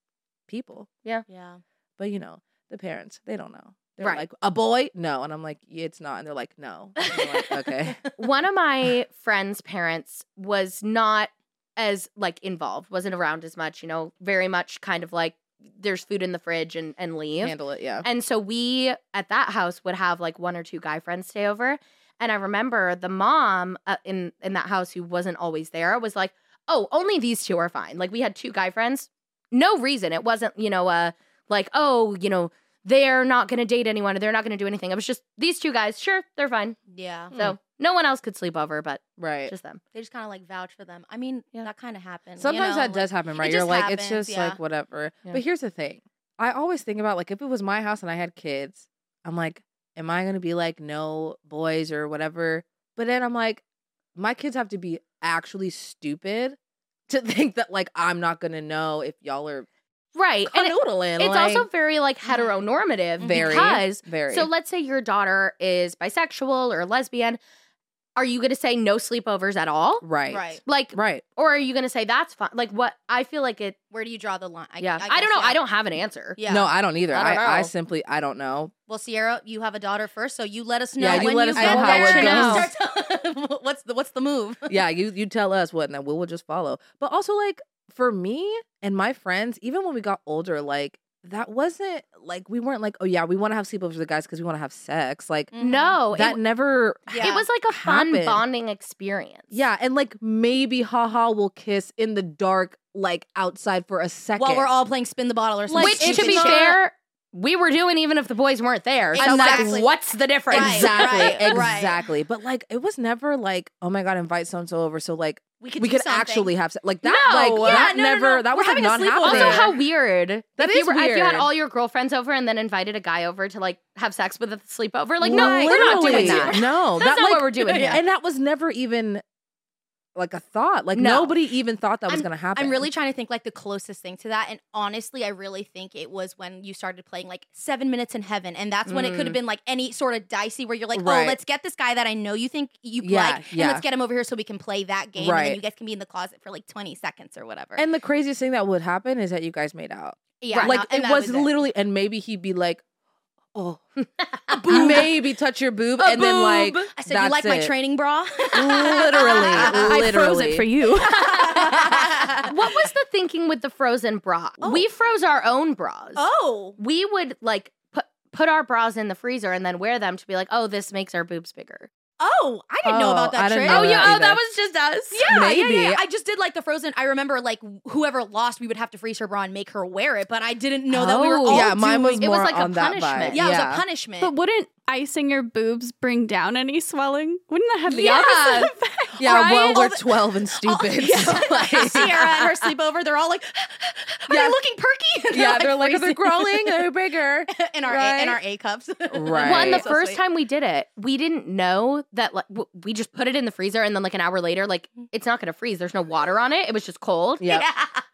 people. Yeah, yeah. But you know, the parents, they don't know. They're Right. like, a boy? No. And I'm like, yeah, it's not. And they're like, no. Like, okay. One of my friends' parents was not as like involved, wasn't around as much, you know, very much kind of like there's food in the fridge and, and leave. Handle it. Yeah. And so we at that house would have like one or two guy friends stay over. And I remember the mom uh, in in that house who wasn't always there was like, oh, only these two are fine. Like we had two guy friends. No reason. It wasn't, you know, uh like, oh, you know, they're not gonna date anyone or they're not gonna do anything. It was just these two guys, sure, they're fine. Yeah. So hmm. no one else could sleep over, but Right. just them. They just kind of like vouch for them. I mean, Yeah. that kind of happened. you Sometimes know, that does happen, right? You're just like, it's just yeah. like whatever. Yeah. But here's the thing. I always think about like if it was my house and I had kids, I'm like, am I gonna be like no boys or whatever? But then I'm like, my kids have to be actually stupid to think that like I'm not gonna know if y'all are Right. And it- it's like, also very like heteronormative very because very. so let's say your daughter is bisexual or lesbian. Are you gonna say no sleepovers at all? right, Right. Like right. or are you gonna say that's fine? Like what I feel like it Where do you draw the line? yeah. I, guess, don't know. yeah. I don't have an answer. Yeah. No, I don't either. I I, don't I, know. simply I don't know. Well, Sierra, you have a daughter first, so you let us know. Yeah, you when let you us know how it goes. start to- what's the what's the move? yeah, you you tell us what, and then we will just follow. But also, like for me and my friends, even when we got older, like that wasn't like we weren't like, oh yeah, we want to have sleepovers with the guys because we want to have sex. Like No, that it, never. Yeah. it was like a fun bonding experience. Yeah, and like maybe haha will kiss in the dark, like outside for a second. While we're all playing spin the bottle or something. Which, Like, to be not- fair, we were doing even if the boys weren't there. So Exactly. like, what's the difference? Right, Exactly, right, right. exactly. But like, it was never like, oh my god, invite so and so over, so like we could we do could something. actually have sex. Like that. No. like Yeah, that no, no, never. no. That We're was like not sleepover. Also, happening. how weird That if you is were, If you had all your girlfriends over and then invited a guy over to like have sex with at the sleepover, like no, we're not doing that. No, That's that, not like, what we're doing here. And that was never even like a thought. Like No. nobody even thought that was I'm- going to happen. I'm really trying to think like the closest thing to that, and honestly, I really think it was when you started playing like Seven Minutes in Heaven, and that's when it could have Mm. been like any sort of dicey where you're like, Right. oh, let's get this guy that I know you think you Yeah, like, and yeah. let's get him over here so we can play that game, and Right. then you guys can be in the closet for like 20 seconds or whatever. And the craziest thing that would happen is that you guys made out. yeah, like no, it that was, it. literally, and maybe he'd be like, "Oh, maybe touch your boob," and then like, I said, you that's like my training bra? Literally, I froze it for you. what was the thinking with the frozen bra? Oh. We froze our own bras. oh, We would like put put our bras in the freezer and then wear them to be like, oh, this makes our boobs bigger. Oh, I didn't know Oh, about that I didn't trick. know oh that yeah, oh that was just us. Yeah, Maybe. yeah, yeah. I just did like the frozen. I remember like whoever lost, we would have to freeze her bra and make her wear it. But I didn't know that we were Oh, all yeah, mine was doing- It was like a on that vibe. punishment. Yeah, it was a punishment. But wouldn't icing your boobs bring down any swelling? Wouldn't that have the Yeah. opposite effect? Yeah, Right? well, we're the- twelve and stupid. Yeah. so, like- Sierra at her sleepover, they're all like, "Are Yeah. you looking perky?" And yeah, they're like, they're freezing. growing, they're bigger. in our Right. A, in our A cups. Right. Well, and the So first sweet. time we did it, we didn't know that like we just put it in the freezer and then like an hour later, like it's not gonna freeze. There's no water on it. It was just cold. Yep.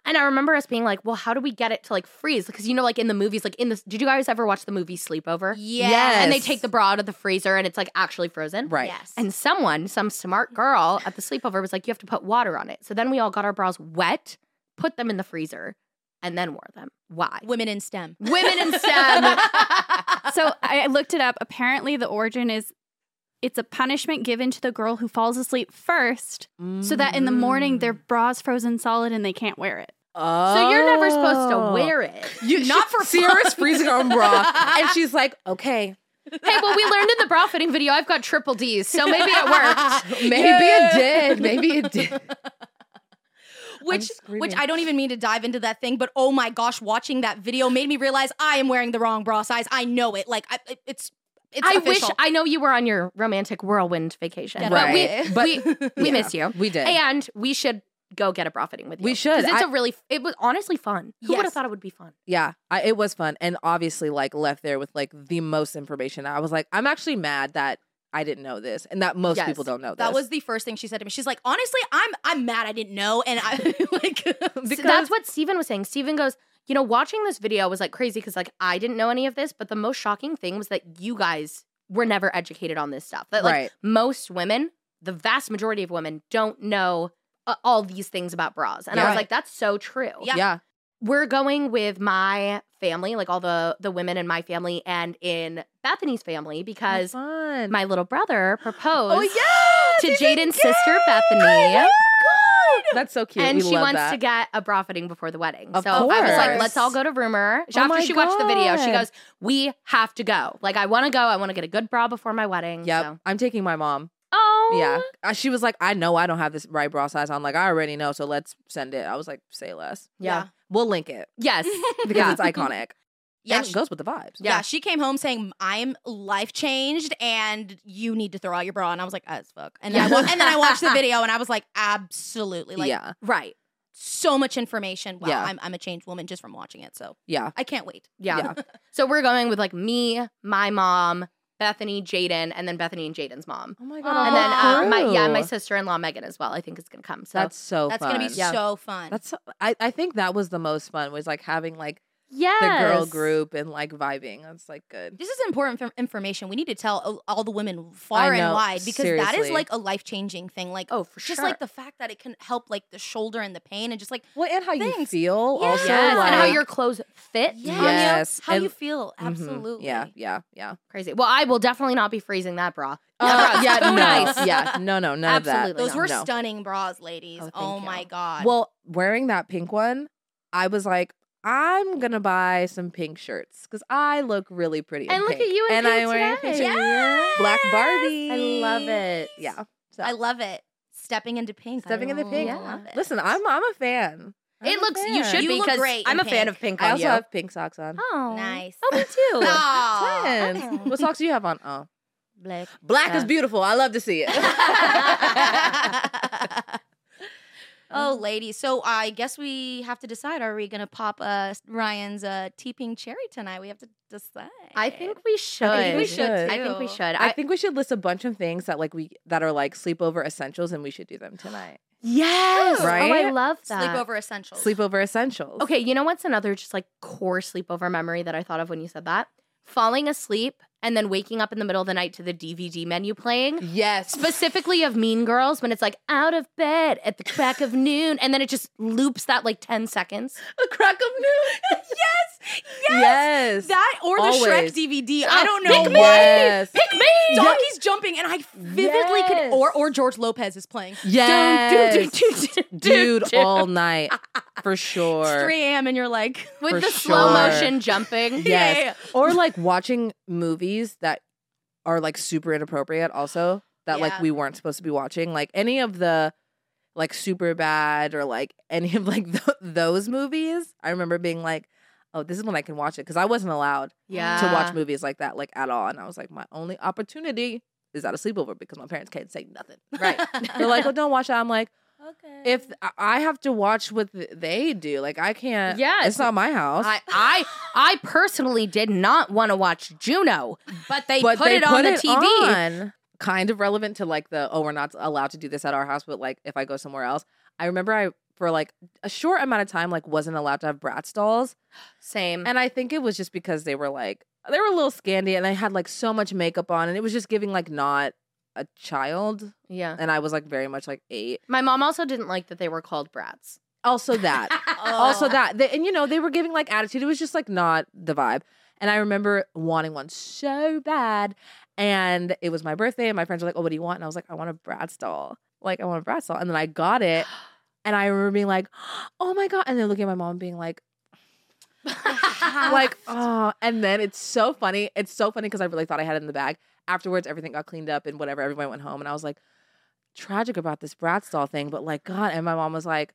And I remember us being like, well, how do we get it to like freeze? Because you know, like in the movies, like in this, did you guys ever watch the movie Sleepover? Yes. And they take the bra out of the freezer and it's like actually frozen. Right. Yes. And someone, some smart girl at the sleepover was like, you have to put water on it. So then we all got our bras wet, put them in the freezer, and then wore them. Why? women in STEM. Women in STEM. So I looked it up. Apparently, the origin is it's a punishment given to the girl who falls asleep first, so that in the morning their mm. bra's frozen solid and they can't wear it. Oh. So you're never supposed to wear it. You, Not for Sierra's freezing her own bra, and she's like, "Okay, Hey, well, we learned in the bra fitting video I've got triple D's, so maybe it worked. maybe it did, maybe it did." which which I don't even mean to dive into that thing, but oh my gosh, watching that video made me realize I am wearing the wrong bra size. I know it. Like I, it- it's it's I official. wish I know you were on your romantic whirlwind vacation, Yeah, but we But- we, we Yeah, miss you. We did. And we should go get a bra fitting with you. We should. It's I- a really it was honestly fun. Who would have thought it would be fun? yeah, I, it was fun, and obviously, like left there with like the most information. I was like, I'm actually mad that I didn't know this, and that most Yes. people don't know this. that was the first thing she said to me. She's like, honestly, I'm I'm mad I didn't know, and I like So that's what Steven was saying. Steven goes, you know, watching this video was like crazy because like I didn't know any of this, but the most shocking thing was that you guys were never educated on this stuff. That like Right. most women, the vast majority of women, don't know uh, all these things about bras. And I was like, that's so true. Yeah. yeah. We're going with my family, like all the the women in my family and in Bethany's family because fun. my little brother proposed oh yeah, to Jaden's sister Bethany. Oh my That's so cute. and We she love wants that. to get a bra fitting before the wedding. Of so I was like, let's all go to rumor. Oh After my she watched the video, she goes, We have to go. Like, I want to go. I want to get a good bra before my wedding. Yep, So. I'm taking my mom. Yeah. She was like, I know I don't have this right bra size. I'm like, I already know, so let's send it. I was like, say less. yeah. We'll link it Yes. because Yeah. it's iconic. Yeah, and she- it goes with the vibes. Yeah. she came home saying I'm life changed and you need to throw out your bra, and I was like, as fuck. And then, I, Yeah. wa- and then I watched the video, and I was like, absolutely, like yeah. Right. so much information. Wow, Yeah. I'm I'm a changed woman just from watching it. So Yeah. I can't wait. Yeah. Yeah. So we're going with like me, my mom, Bethany, Jaden, and then Bethany and Jaden's mom. Oh my God, And then uh, my yeah, my sister-in-law Megan as well. I think is gonna come. So That's so That's fun. gonna be Yeah. so fun. That's I, I think that was the most fun was like having like yes. the girl group and like vibing. That's like good. this is important f- information. We need to tell all- all the women far know, and wide because that is like a life changing thing. Like Oh, for just sure. like the fact that it can help like the shoulder and the pain and just like Well, and how you feel Yes. also yes, like and how your clothes fit. yes, on you. Yes, how you and- feel. Mhm. Absolutely. Yeah, yeah, yeah. Crazy. Well, I will definitely not be freezing that bra. Uh, yeah, so no, nice. yeah, no, no, none Absolutely of that. Those not. were No. stunning bras, ladies. Oh, Oh, my you. god. Well, wearing that pink one, I was like, I'm gonna buy some pink shirts because I look really pretty. in And look at you in and pink I'm wearing pink shirt. Yes. black Barbie. I love it. Yeah, so I love it. Stepping into pink. Stepping into pink. love it. Listen, I'm I'm a fan. I'm It a looks. You should You be because I'm in a fan of pink I also you. have pink socks on. oh, Nice. Oh, me too. Aw. Twins. Okay. What socks do you have on? Oh, Black. black is beautiful. I love to see it. oh, ladies. So I guess we have to decide: Are we gonna pop uh, Riayn's uh, TPing cherry tonight? We have to decide. I think we should. I think we should, I think we should. I I, think we should list a bunch of things that like we that are like sleepover essentials, and we should do them tonight. yes. Right? Oh, I love that. sleepover essentials. Sleepover essentials. Okay, you know what's another just like core sleepover memory that I thought of when you said that? Falling asleep and then waking up in the middle of the night to the DVD menu playing. Yes. Specifically of Mean Girls when it's like out of bed at the crack of noon and then it just loops that like 10 seconds. the crack of noon. yes, yes. Yes. That or the Always. Shrek DVD. I don't know pick why. Yes. Pick me! Donkey's jumping, and I vividly could. Or or George Lopez is playing. Yes. Dude, Dude, all night for sure. It's 3 a.m. and you're like, With the slow motion jumping. Yeah, Yes. yeah, yeah. Or like watching movies that are like super inappropriate also that like we weren't supposed to be watching. Like any of the like super bad or like any of like th- those movies. I remember being like, oh, this is when I can watch it because I wasn't allowed Yeah. to watch movies like that like at all. And I was like, my only opportunity is at a sleepover because my parents can't say nothing. Right. They're like, oh, don't watch that. I'm like, okay. if I- I have to watch what they do, like I can't. Yeah, it's not my house. I, I I personally did not want to watch Juno, but they but put they it on put the it TV. on. Kind of relevant to like the oh we're not allowed to do this at our house, but like if I go somewhere else, I remember I for like a short amount of time like wasn't allowed to have Bratz dolls, Same. and I think it was just because they were like they were a little scandy and they had like so much makeup on, and it was just giving like not a child, yeah. and I was like very much like eight. My mom also didn't like that they were called brats. Also that. Oh. also that they, and you know they were giving like attitude it was just like not the vibe and i remember wanting one so bad and it was my birthday and my friends were like oh what do you want and i was like i want a bratz doll like i want a bratz doll and then i got it and i remember being like oh my god and then looking at my mom being like like oh and then it's so funny it's so funny because i really thought i had it in the bag afterwards everything got cleaned up and whatever everybody went home and i was like tragic about this bratz doll thing but like god and my mom was like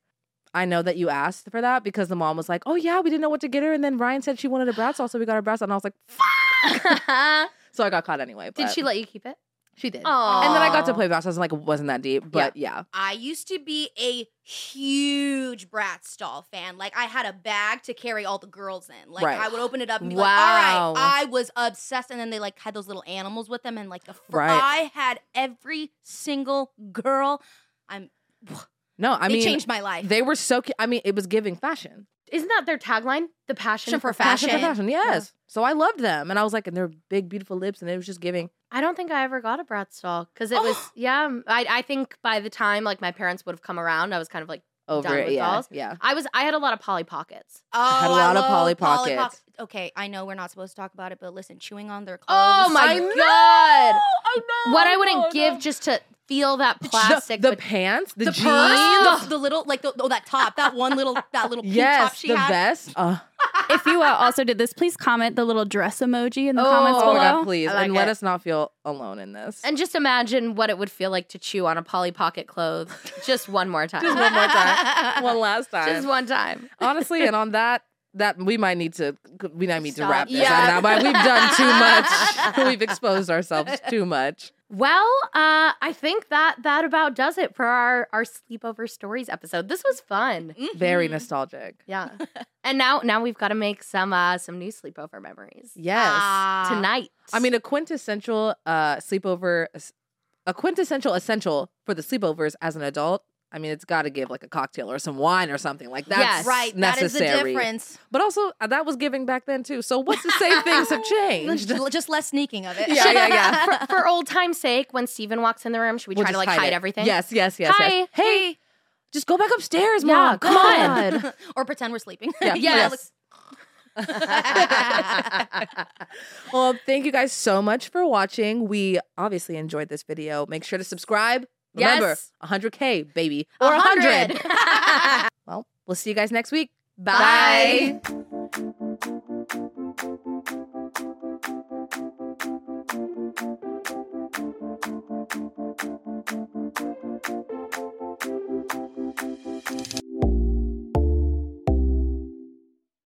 I know that you asked for that because the mom was like, "Oh yeah, we didn't know what to get her," and then Riayn said she wanted a Bratz doll, so we got her Bratz doll, and I was like, "Fuck!" so I got caught anyway. Did she let you keep it? She did. Oh. And then I got to play Bratz. I was like, it wasn't that deep, but yeah. I used to be a huge Bratz doll fan. Like I had a bag to carry all the girls in. Like Right. I would open it up and be Wow. like, "All right." I was obsessed, and then they like had those little animals with them, and like the fr- Right. I had every single girl. I'm. No, I they mean, changed my life. they were so. I mean, it was giving fashion. Isn't that their tagline? The passion, Passion for Fashion Passion for Fashion. fashion, yes. So I loved them, and I was like, and they're big, beautiful lips, and it was just giving. I don't think I ever got a Bratz doll because it was yeah. Um, I I think by the time like my parents would have come around, I was kind of like Over it, with yeah, dolls? yeah. I was I had a lot of Polly Pockets. Oh, I had a I lot of love Polly Polly Pockets. Okay, I know we're not supposed to talk about it, but listen, chewing on their oh clothes. Oh my I know! god! I know. What I wouldn't give just to feel that plastic. the, the but- pants, the, the jeans, purse, the, the little like the, oh that top, that one little that little pink top yes, she the had. vest. Uh, if you uh, also did this, please comment the little dress emoji in the Oh, comments Oh my below. god, please. Like and let us not feel alone in this. And just imagine what it would feel like to chew on a Polly Pocket clothes just one more time. Just one more time. one last time. Just one time. Honestly, and on that, that we might need to we might need Stop. to wrap this Yeah. up now. But we've done too much. we've exposed ourselves too much. Well, uh, I think that that about does it for our our sleepover stories episode. This was fun. Very nostalgic. Yeah. and now now we've got to make some uh some new sleepover memories. Yes. Ah. Tonight. I mean, a quintessential uh, sleepover, a quintessential essential for the sleepovers as an adult. I mean, it's got to give like a cocktail or some wine or something like that. Yes. right. That is the necessary. difference. But also, uh, that was giving back then too. So what's to say things have changed? Just, just less sneaking of it. Yeah, yeah, yeah. for, for old time's sake, when Steven walks in the room, should we We'll try to like hide, it. everything? Yes, yes, yes, Hi. yes. Hey, just go back upstairs, Yeah, mom. come on. on. or pretend we're sleeping. Yeah, Yes. well, thank you guys so much for watching. We obviously enjoyed this video. Make sure to subscribe. Remember, Yes. 100K, baby. Or 100. well, we'll see you guys next week. Bye. Bye.